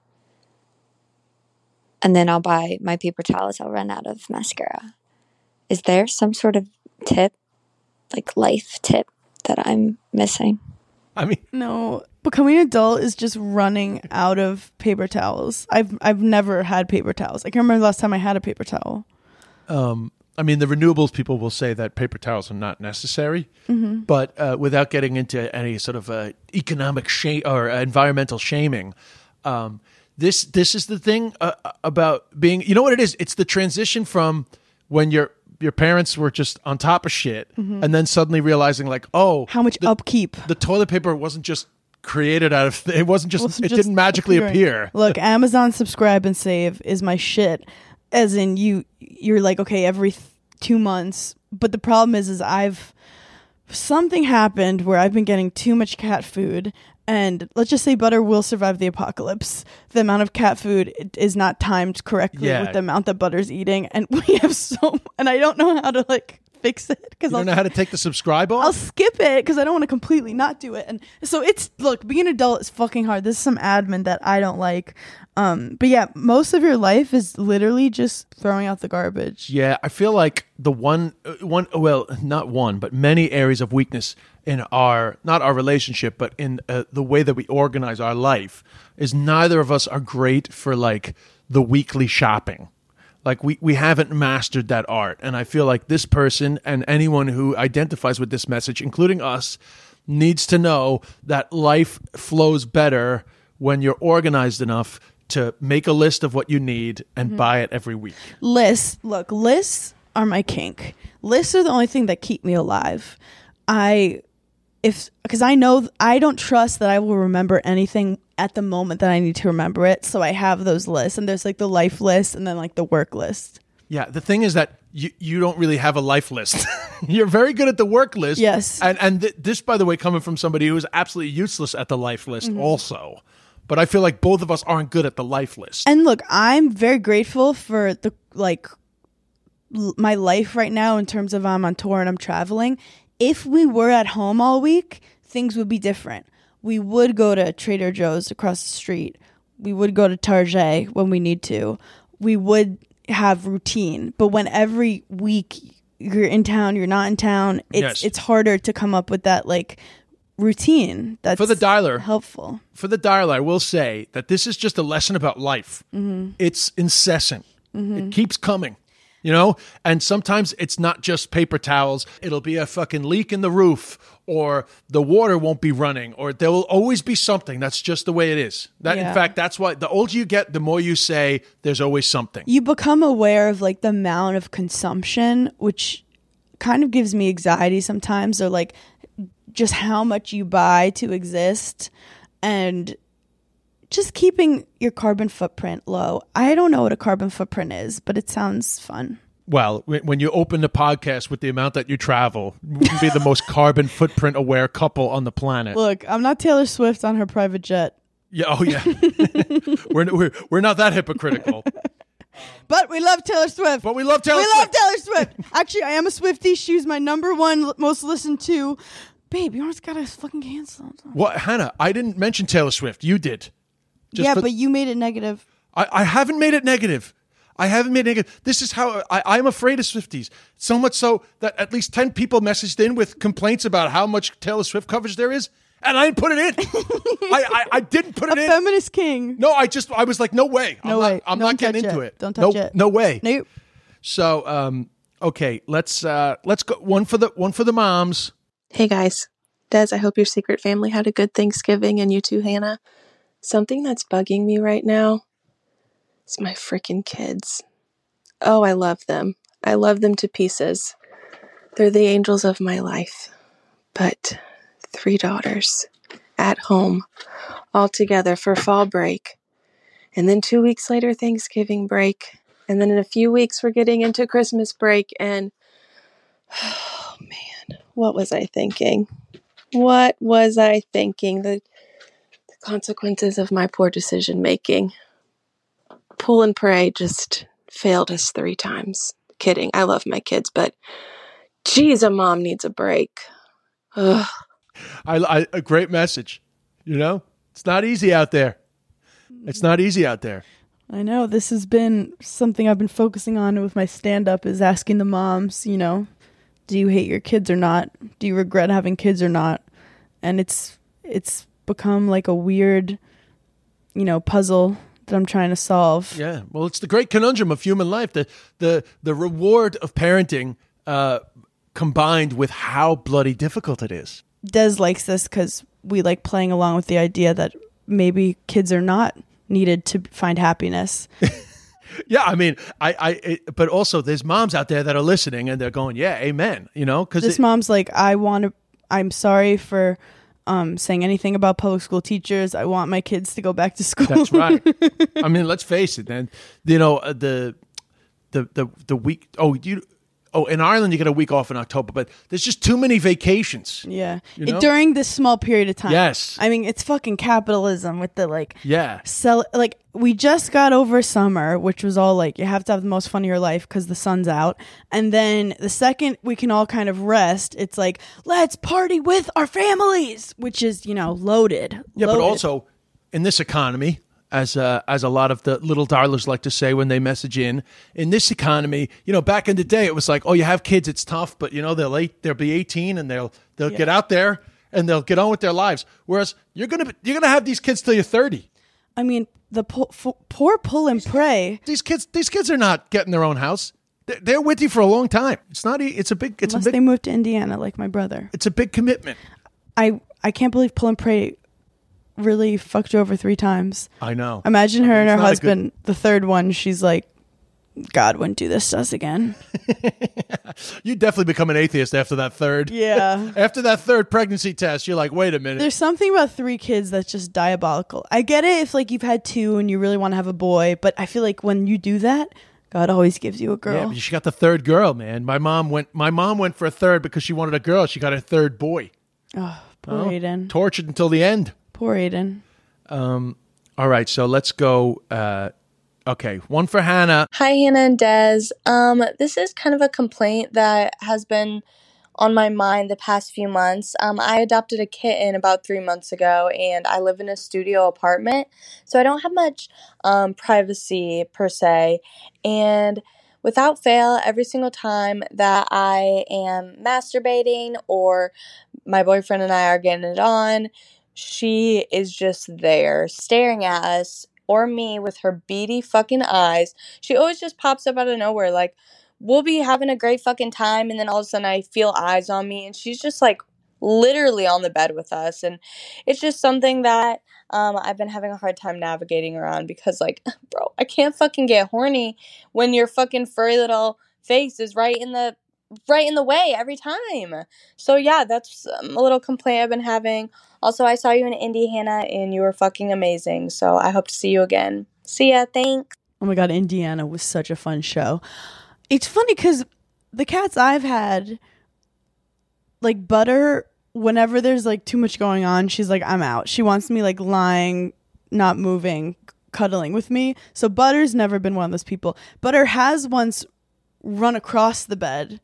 And then I'll buy my paper towels, I'll run out of mascara. Is there some sort of tip, like life tip, that I'm missing? I mean, No, becoming an adult is just running out of paper towels. I've I've never had paper towels. I can't remember the last time I had a paper towel. um, I mean, the renewables people will say that paper towels are not necessary, but uh, without getting into any sort of uh, economic shame or uh, environmental shaming, um, this this is the thing uh, about being. You know what it is? It's the transition from when your your parents were just on top of shit, and then suddenly realizing like, oh, How much the, upkeep? the toilet paper wasn't just created out of. It wasn't just. wasn't it just didn't magically appearing. appear. Look, Amazon subscribe and save is my shit. As in you you're like okay every th- 2 months, but the problem is is I've something happened where I've been getting too much cat food and let's just say butter will survive the apocalypse. The amount of cat food is not timed correctly Yeah. with the amount that butter's eating and we have so and I don't know how to like fix it cuz I don't know how to take the subscribe off. I'll skip it because I don't want to completely not do it. And so it's look, being an adult is fucking hard. This is some admin that I don't like. Um, but yeah, most of your life is literally just throwing out the garbage. Yeah, I feel like the one, uh, one, well, not one, but many areas of weakness in our, not our relationship, but in uh, the way that we organize our life is neither of us are great for like the weekly shopping. Like we, we haven't mastered that art. And I feel like this person and anyone who identifies with this message, including us, needs to know that life flows better when you're organized enough to make a list of what you need and Mm-hmm. buy it every week. lists look lists are my kink lists are the only thing that keep me alive i if because i know i don't trust that i will remember anything at the moment that i need to remember it so i have those lists and there's like the life list and then like the work list Yeah, the thing is that you, you don't really have a life list. You're very good at the work list. Yes. And and th- this by the way coming from somebody who is absolutely useless at the life list Mm-hmm. also. But I feel like both of us aren't good at the life list. and look i'm very grateful for the like l- my life right now in terms of i'm on tour and i'm traveling if we were at home all week things would be different we would go to trader joe's across the street we would go to target when we need to we would have routine but when every week you're in town you're not in town it's Yes. it's harder to come up with that like routine that's For the dialer, helpful for the dialer, I will say that this is just a lesson about life. Mm-hmm. It's incessant. It keeps coming. You know, and sometimes it's not just paper towels. It'll be a fucking leak in the roof, or the water won't be running, or there will always be something. That's just the way it is. That, Yeah. in fact, that's why the older you get, the more you say there's always something. you become aware of like the amount of consumption which kind of gives me anxiety sometimes or like just how much you buy to exist and just keeping your carbon footprint low i don't know what a carbon footprint is but it sounds fun Well, when you open the podcast with the amount that you travel, you can be the most carbon footprint aware couple on the planet. look i'm not taylor swift on her private jet Yeah, oh yeah. we're, we're we're not that hypocritical, but we love taylor swift but we love Taylor we Swift. love Taylor Swift. Actually, I am a Swiftie. She's my number one most listened to. Babe, you almost got us fucking canceled. What, Hannah? I didn't mention Taylor Swift. You did. Just yeah, for- but you made it negative. I, I haven't made it negative. I haven't made it negative. This is how I, I'm afraid of Swifties. So much so that at least 10 people messaged in with complaints about how much Taylor Swift coverage there is, and I didn't put it in. I, I, I didn't put it A in. feminist king. No, I just, I was like, no way. No I'm way. Not, I'm Don't not getting touch into it. it. Don't touch no, it. No way. Nope. So, um, okay, let's, uh, let's go. One for the, one for the moms. Hey guys, Des, I hope your secret family had a good Thanksgiving and you too, Hannah. Something that's bugging me right now is my freaking kids. Oh, I love them. I love them to pieces. They're the angels of my life. But three daughters at home all together for fall break. And then two weeks later, Thanksgiving break. And then in a few weeks, we're getting into Christmas break. And oh man, what was I thinking? What was I thinking? The, consequences of my poor decision making. Pull and pray just failed us three times. Kidding. I love my kids, but geez, a mom needs a break. Ugh. I, I, a great message. You know, it's not easy out there. It's not easy out there. I know this has been something I've been focusing on with my stand up is asking the moms, you know, do you hate your kids or not? Do you regret having kids or not? And it's it's become like a weird, you know, puzzle that I'm trying to solve. Yeah. Well, it's the great conundrum of human life. The the the reward of parenting uh, combined with how bloody difficult it is. Des likes this because we like playing along with the idea that maybe kids are not needed to find happiness. Yeah, I mean, I, I, it, but also there's moms out there that are listening and they're going, yeah, amen. You know, because this mom's like, I want to. I'm sorry for um, saying anything about public school teachers. I want my kids to go back to school. That's right. I mean, let's face it, man. You know, uh, the the the the week. Oh, you. Oh, in Ireland you get a week off in October, but there's just too many vacations. Yeah. You know? during this small period of time. Yes. I mean, it's fucking capitalism with the like Yeah. sell like we just got over summer, which was all like you have to have the most fun of your life because the sun's out. And then the second we can all kind of rest, it's like, let's party with our families, which is, you know, loaded. Yeah, but also in this economy, as uh, as a lot of the little darlers like to say when they message in, in this economy, you know, back in the day, it was like, oh, you have kids, it's tough, but you know, they'll eight, they'll be eighteen and they'll they'll get out there and they'll get on with their lives. Whereas you're gonna be- you're gonna have these kids till you're thirty. I mean, the po- f- poor pull and pray. These kids these kids are not getting their own house. They're, they're with you for a long time. It's not. It's a big. It's Unless a they big. move to Indiana like my brother. It's a big commitment. I I can't believe pull and pray really fucked you over three times. I know. Imagine her and her not a husband, the third one, she's like, God wouldn't do this to us again. You definitely become an atheist after that third. Yeah. after that third pregnancy test, you're like, wait a minute. There's something about three kids that's just diabolical. I get it if like you've had two and you really want to have a boy, but I feel like when you do that, God always gives you a Yeah, girl. but she got the third girl, man. My mom went. My mom went for a third because she wanted a girl. She got a third boy. oh, poor Oh, Tortured until the end. Poor Aiden. Um. All right, so let's go. Uh, okay, one for Hannah. Hi, Hannah and Des. Um, this is kind of a complaint that has been on my mind the past few months. Um, I adopted a kitten about three months ago, and I live in a studio apartment, so I don't have much um, privacy per se. And without fail, every single time that I am masturbating or my boyfriend and I are getting it on, she is just there staring at us or me with her beady fucking eyes. She always just pops up out of nowhere. Like, we'll be having a great fucking time, and then all of a sudden I feel eyes on me, and she's just like literally on the bed with us. And it's just something that um, I've been having a hard time navigating around because, like, bro, I can't fucking get horny when your fucking furry little face is right in the right in the way every time. So yeah, that's um, a little complaint I've been having. Also, I saw you in Indie Hannah and you were fucking amazing. So I hope to see you again. See ya. Thanks. Oh my god, Indiana was such a fun show. It's funny because the cats I've had, like Butter, whenever there's like too much going on, she's like, I'm out. She wants me like lying, not moving, cuddling with me. So Butter's never been one of those people. Butter has once run across the bed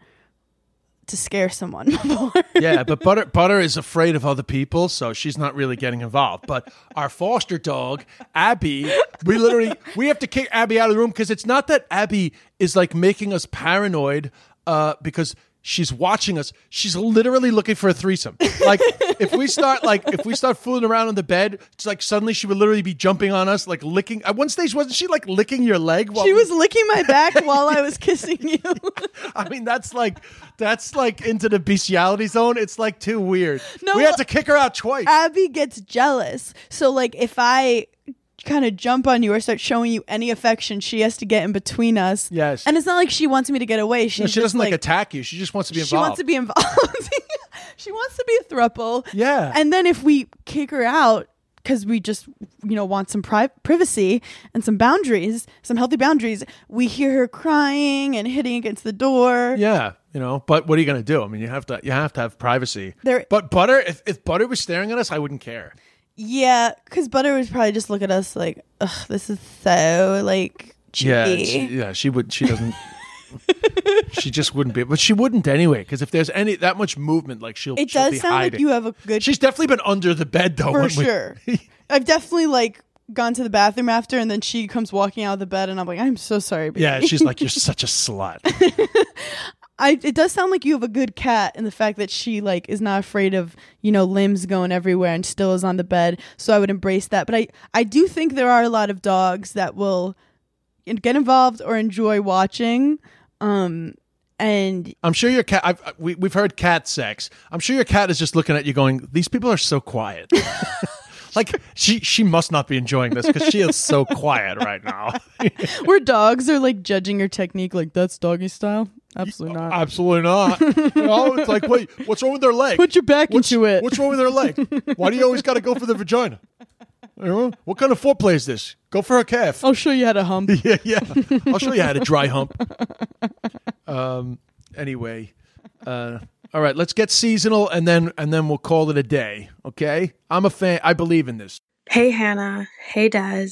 to scare someone before. yeah, but Butter Butter is afraid of other people, so she's not really getting involved. But our foster dog, Abby, we literally we have to kick Abby out of the room because it's not that Abby is like making us paranoid uh, because she's watching us. She's literally looking for a threesome. Like if we start like if we start fooling around on the bed, it's like suddenly she would literally be jumping on us, like licking. At one stage, wasn't she like licking your leg? While she we- was licking my back while I was kissing you. I mean, that's like that's like into the bestiality zone. It's like too weird. No, we had to kick her out twice. Abby gets jealous. So like if I kind of jump on you or start showing you any affection, she has to get in between us. Yes. And it's not like she wants me to get away. She's No, she just doesn't like, attack you. She just wants to be involved. she wants to be involved. she wants to be a thruple. Yeah. And then if we kick her out because we just you know want some pri- privacy and some boundaries, some healthy boundaries, we hear her crying and hitting against the door. yeah, you know. But what are you gonna do? I mean, you have to you have to have privacy. There- but Butter, if, if Butter was staring at us, I wouldn't care. Yeah, because Butter would probably just look at us like, Ugh, this is so like cheeky. Yeah, she, yeah. She would. She doesn't. she just wouldn't be. But she wouldn't anyway. Because if there's any that much movement, like she'll. It she'll does sound hiding. like you have a good She's definitely been under the bed though. for sure. I've definitely like gone to the bathroom after, and then she comes walking out of the bed, and I'm like, I'm so sorry. Baby. yeah, she's like, you're such a slut. I. It does sound like you have a good cat, and the fact that she like is not afraid of you know limbs going everywhere and still is on the bed. So I would embrace that. But I I do think there are a lot of dogs that will get involved or enjoy watching. Um, and I'm sure your cat. I've, we, we've heard cat sex. I'm sure your cat is just looking at you, going, "These people are so quiet." like she she must not be enjoying this because she is so quiet right now. where dogs are like judging your technique, like that's doggy style. Absolutely not. Absolutely not. no, it's like, wait, what's wrong with their leg? Put your back what's, into it. What's wrong with their leg? Why do you always got to go for the vagina? You know, what kind of foreplay is this? Go for a calf. I'll show you how to hump. yeah, yeah. I'll show you how to dry hump. Um. Anyway, uh, all right. Let's get seasonal, and then and then we'll call it a day. Okay. I'm a fan. I believe in this. Hey Hannah, hey Des.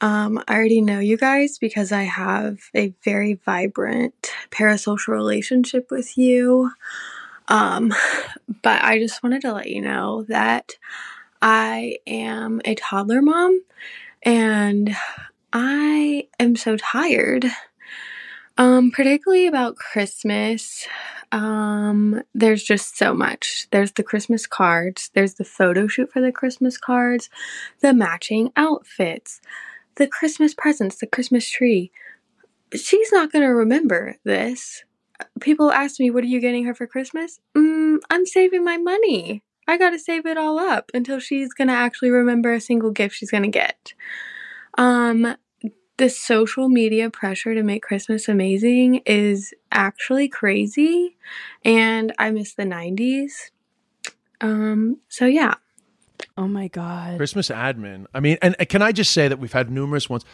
Um, I already know you guys because I have a very vibrant parasocial relationship with you. Um, but I just wanted to let you know that I am a toddler mom and I am so tired. Um, particularly about Christmas. Um, there's just so much. There's the Christmas cards, there's the photo shoot for the Christmas cards, the matching outfits, the Christmas presents, the Christmas tree. She's not going to remember this. People ask me, What are you getting her for Christmas? Mm, I'm saving my money. I got to save it all up until she's going to actually remember a single gift she's going to get. Um, the social media pressure to make Christmas amazing is actually crazy, and I miss the 90s. Um, so yeah. Oh my god. Christmas admin. I mean, and, and can I just say that we've had numerous ones,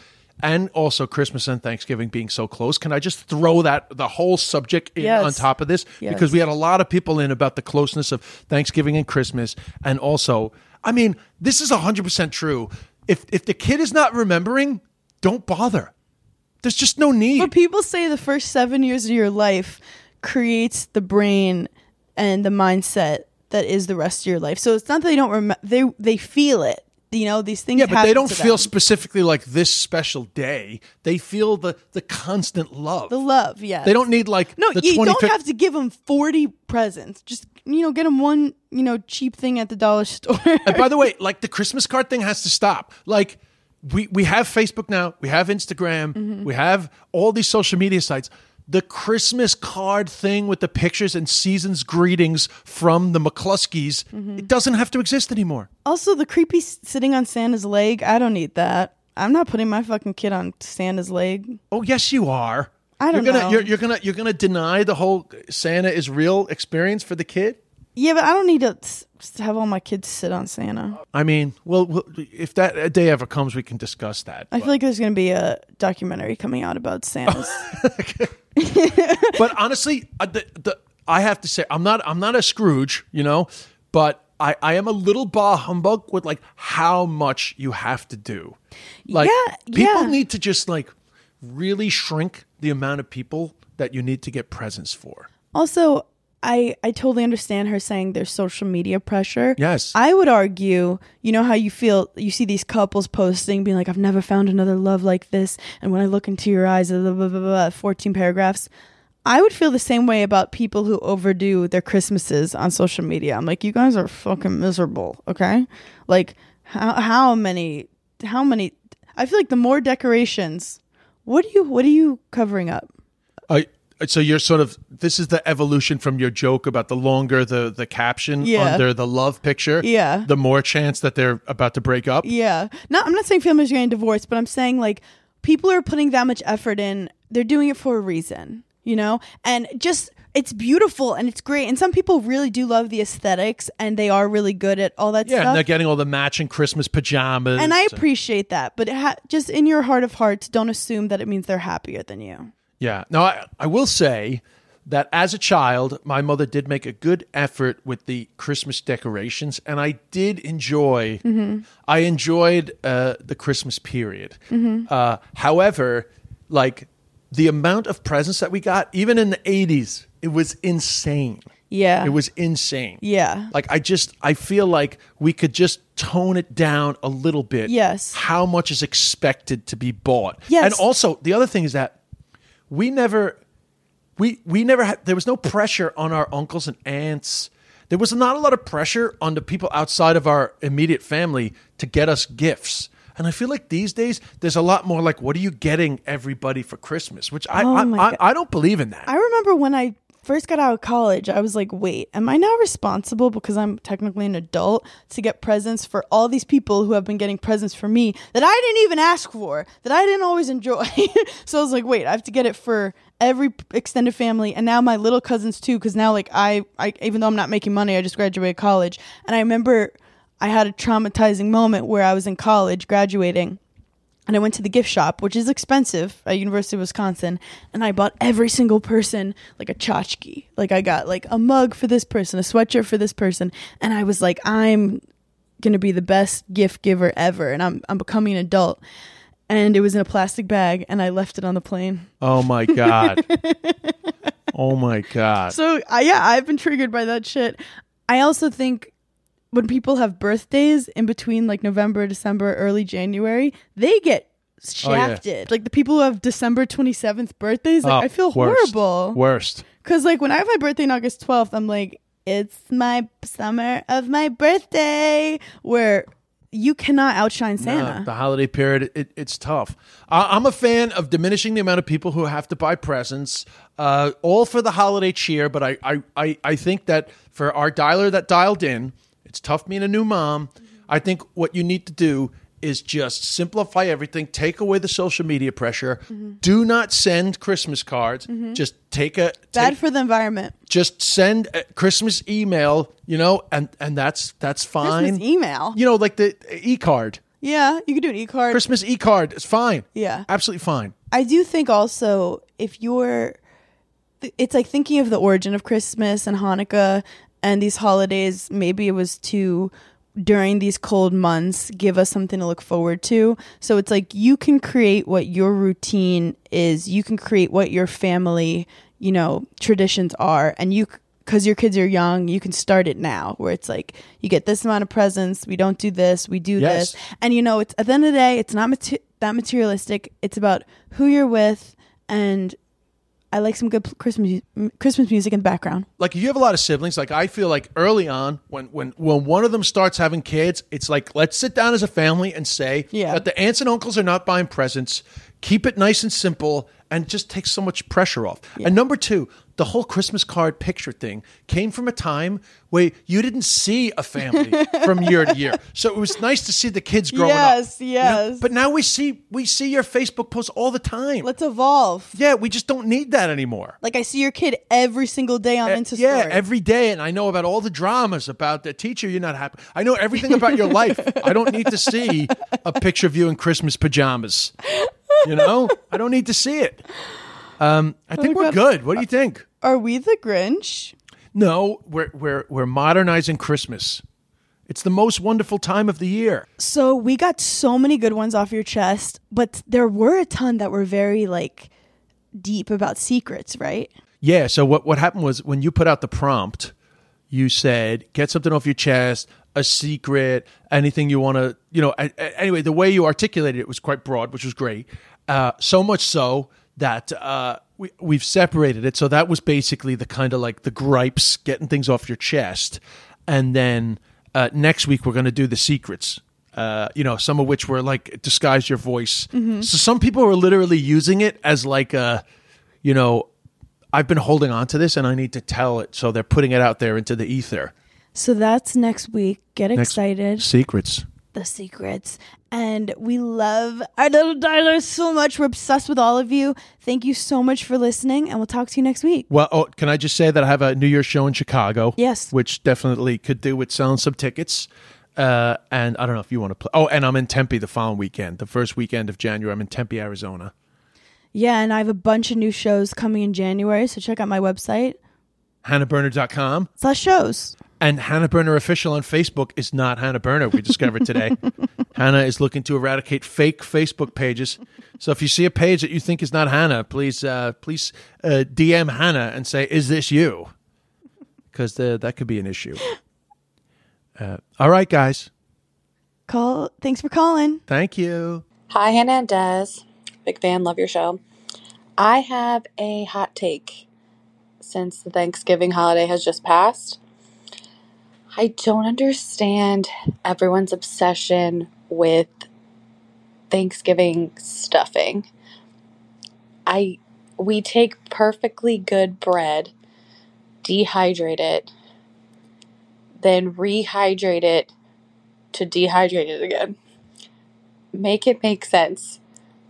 and also Christmas and Thanksgiving being so close. Can I just throw that the whole subject in Yes. on top of this Yes. because we had a lot of people in about the closeness of Thanksgiving and Christmas, and also, I mean, this is hundred percent true. If if the kid is not remembering, don't bother. There's just no need. But people say the first seven years of your life creates the brain and the mindset that is the rest of your life. So it's not that they don't remember; they they feel it. You know, these things. Yeah, but they don't feel them. specifically like this special day. They feel the the constant love. the love. Yeah, They don't need like No, you 25th don't have to give them forty presents. Just you know, get them one you know cheap thing at the dollar store. and by the way, like the Christmas card thing has to stop. Like we we have Facebook now, we have Instagram, Mm-hmm. we have all these social media sites. The Christmas card thing with the pictures and season's greetings from the McCluskeys, Mm-hmm. it doesn't have to exist anymore. also, the creepy sitting on Santa's leg. I don't need that. I'm not putting my fucking kid on Santa's leg. Oh yes, you are. I don't you're gonna, know. You're, you're gonna you're gonna deny the whole Santa is real experience for the kid. Yeah, but I don't need to s- have all my kids sit on Santa. I mean, well, well, if that day ever comes, we can discuss that. I feel like there's going to be a documentary coming out about Santa's. but honestly, uh, the, the, I have to say, I'm not I'm not a Scrooge, you know, but I, I am a little bah humbug with like how much you have to do. Like Yeah, people yeah. need to just like really shrink the amount of people that you need to get presents for. also, I I totally understand her saying there's social media pressure. Yes. I would argue, you know how you feel you see these couples posting being like I've never found another love like this and when I look into your eyes blah, blah, blah, blah, blah, 14 paragraphs. I would feel the same way about people who overdo their Christmases on social media. I'm like, you guys are fucking miserable, okay? Like, how how many how many? I feel like the more decorations, what are you what are you covering up? I so you're sort of this is the evolution from your joke about the longer the the caption Yeah. under the love picture. Yeah. The more chance that they're about to break up. Yeah. No, I'm not saying families are getting divorced, but I'm saying like people are putting that much effort in. They're doing it for a reason, you know? And just it's beautiful and it's great. And some people really do love the aesthetics and they are really good at all that Yeah, and stuff. they're getting all the matching Christmas pajamas. and I appreciate that, but ha- just in your heart of hearts, don't assume that it means they're happier than you. Yeah. Now, I, I will say that as a child, my mother did make a good effort with the Christmas decorations, and I did enjoy. Mhm. I enjoyed uh, the Christmas period. Mhm. Uh, however, like the amount of presents that we got, even in the '80s, it was insane. Yeah. It was insane. Yeah. Like I just I feel like we could just tone it down a little bit. Yes. How much is expected to be bought? Yes. And also the other thing is that we never we we never had there was no pressure on our uncles and aunts. There was not a lot of pressure on the people outside of our immediate family to get us gifts. And I feel like these days there's a lot more like what are you getting everybody for Christmas? Which I Oh I, I, I don't believe in that. I remember when I first got out of college, I was like, wait, am I now responsible because I'm technically an adult to get presents for all these people who have been getting presents for me that I didn't even ask for, that I didn't always enjoy? so I was like, wait, I have to get it for every extended family. And now my little cousins too because now like I, I even though i'm not making money i just graduated college. And i remember i had a traumatizing moment where i was in college graduating and I went to the gift shop, which is expensive at University of Wisconsin, and I bought every single person like a tchotchke. Like I got like a mug for this person, a sweatshirt for this person, and I was like, I'm gonna be the best gift giver ever, and I'm I'm becoming an adult. And it was in a plastic bag, and I left it on the plane. Oh my god. oh my god. So uh, yeah, I've been triggered by that shit. I also think when people have birthdays in between like November, December, early January, they get Oh, yeah. shafted. Like the people who have December 27th birthdays, like Oh, I feel worst. horrible. Worst. Cuz like when I have my birthday on August 12th, I'm like it's my summer of my birthday where you cannot outshine Santa. No, the holiday period, it, it's tough. I, I'm a fan of diminishing the amount of people who have to buy presents, uh, all for the holiday cheer. But I, I, I, I think that for our dialer that dialed in, It's tough being a new mom. I think what you need to do is just simplify everything, take away the social media pressure. Do not send Christmas cards. Mhm. Just take a Bad take- for the environment. just send a Christmas email, you know, and and that's that's fine. Christmas email. You know, like the e-card. Yeah, you can do an e-card. Christmas e-card it's fine. Yeah. Absolutely fine. I do think also if you're, it's like thinking of the origin of Christmas and Hanukkah and these holidays. Maybe it was to during these cold months give us something to look forward to. So it's like you can create what your routine is. You can create what your family, you know, traditions are, and you. Because your kids are young, you can start it now. Where it's like you get this amount of presents, we don't do this, we do Yes. this, and you know, it's at the end of the day, it's not that materialistic. It's about who you're with, and I like some good Christmas Christmas music in the background. like you have a lot of siblings like i feel like early on when when when one of them starts having kids it's like let's sit down as a family and say Yeah. that the aunts and uncles are not buying presents keep it nice and simple and just takes so much pressure off and number two the whole christmas card picture thing came from a time where you didn't see a family from year to year so it was nice to see the kids growing up Yes, you know? yes. but now we see we see your facebook posts all the time Let's evolve. yeah we just don't need that anymore Like I see your kid every single day on Insta Uh, yeah, story. every day, and I know about all the dramas about the teacher. You're not happy. I know everything about your life. I don't need to see a picture of you in Christmas pajamas. You know, I don't need to see it. Um, I think we're good. What do you think? Are we the Grinch? No, we're we're we're modernizing Christmas. It's the most wonderful time of the year. So we got so many good ones off your chest, but there were a ton that were very like deep about secrets, right? Yeah. So what what happened was when you put out the prompt, you said get something off your chest, a secret, anything you want to, you know. A, a- anyway, the way you articulated it was quite broad, which was great. Uh, so much so that uh, we we've separated it. So that was basically the kind of like the gripes, getting things off your chest, and then uh, next week we're going to do the secrets. Uh, you know, some of which were like disguise your voice. Mhm. So some people were literally using it as like a, you know, I've been holding on to this and I need to tell it. So they're putting it out there into the ether. So that's next week. Get Next- excited. Secrets. the secrets. And we love our little dialers so much. We're obsessed with all of you. Thank you so much for listening, and we'll talk to you next week. Well, oh, can I just say that I have a New Year's show in Chicago? Yes. Which definitely could do with selling some tickets. Uh, and I don't know if you want to play. Oh, and I'm in Tempe the following weekend, the first weekend of January. I'm in Tempe, Arizona. Yeah, and I have a bunch of new shows coming in January, so check out my website HannahBerner.com. slash shows. And Hannah Berner official on Facebook is not Hannah Berner. We discovered today. Hannah is looking to eradicate fake Facebook pages. So if you see a page that you think is not Hannah, please uh, please uh, DM Hannah and say, "Is this you?" Because that could be an issue. Uh, all right, guys. Call. Thanks for calling. Thank you. Hi, Hannah and Des. Big fan, love your show. I have a hot take since the Thanksgiving holiday has just passed. I don't understand everyone's obsession with Thanksgiving stuffing. I we take perfectly good bread, dehydrate it, then rehydrate it to dehydrate it again. Make it make sense.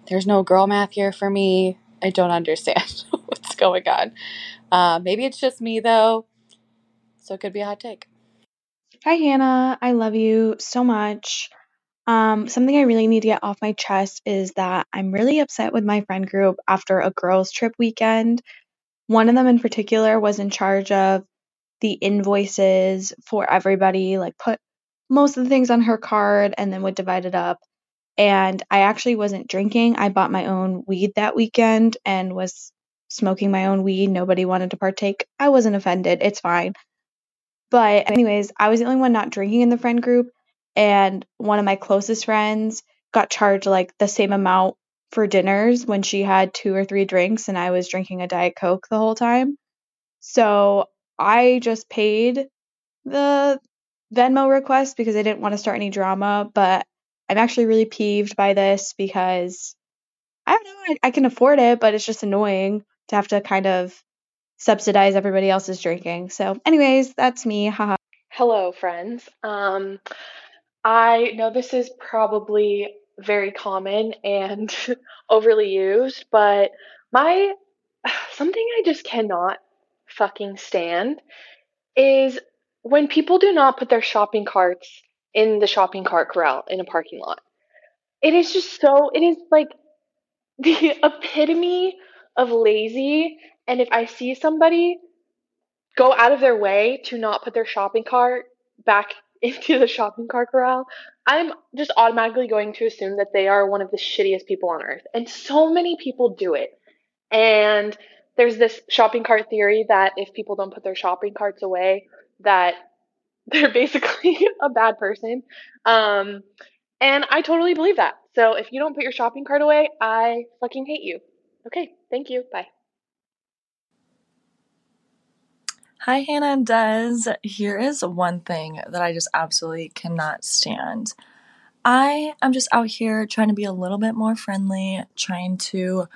There's no girl math here for me. I don't understand what's going on. Uh, maybe it's just me though, so it could be a hot take. Hi, Hannah. I love you so much. Um, something I really need to get off my chest is that I'm really upset with my friend group after a girls' trip weekend. One of them in particular was in charge of the invoices for everybody, like put most of the things on her card and then would divide it up. And I actually wasn't drinking. I bought my own weed that weekend and was smoking my own weed. Nobody wanted to partake. I wasn't offended. It's fine. But, anyways, I was the only one not drinking in the friend group, and one of my closest friends got charged like the same amount for dinners when she had two or three drinks, and I was drinking a Diet Coke the whole time. So I just paid the Venmo request because I didn't want to start any drama, but I'm actually really peeved by this because I don't know, I, I can afford it, but it's just annoying to have to kind of subsidize everybody else's drinking. So, anyways, that's me. Haha. Hello, friends. Um, I know this is probably very common and overly used, but my something I just cannot fucking stand is when people do not put their shopping carts in the shopping cart corral in a parking lot. It is just so, it is like the epitome of lazy. And if I see somebody go out of their way to not put their shopping cart back into the shopping cart corral, I'm just automatically going to assume that they are one of the shittiest people on earth. And so many people do it. And there's this shopping cart theory that if people don't put their shopping carts away, that they're basically a bad person. Um, and I totally believe that. So if you don't put your shopping cart away, I fucking hate you. Okay, thank you. Bye. Hi, Hannah and Des. Here is one thing that I just absolutely cannot stand. I am just out here trying to be a little bit more friendly, trying to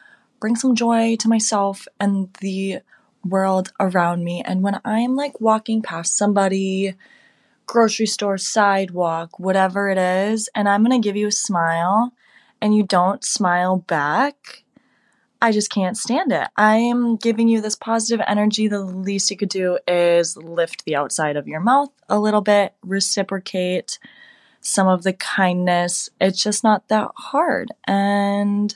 bring some joy to myself and the world around me. And when I'm like walking past somebody, grocery store, sidewalk, whatever it is, and I'm gonna give you a smile and you don't smile back, I just can't stand it. I am giving you this positive energy. The least you could do is lift the outside of your mouth a little bit, reciprocate some of the kindness. It's just not that hard. And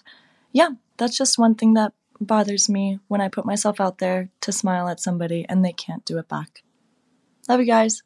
yeah, that's just one thing that bothers me when I put myself out there to smile at somebody and they can't do it back. Love you guys.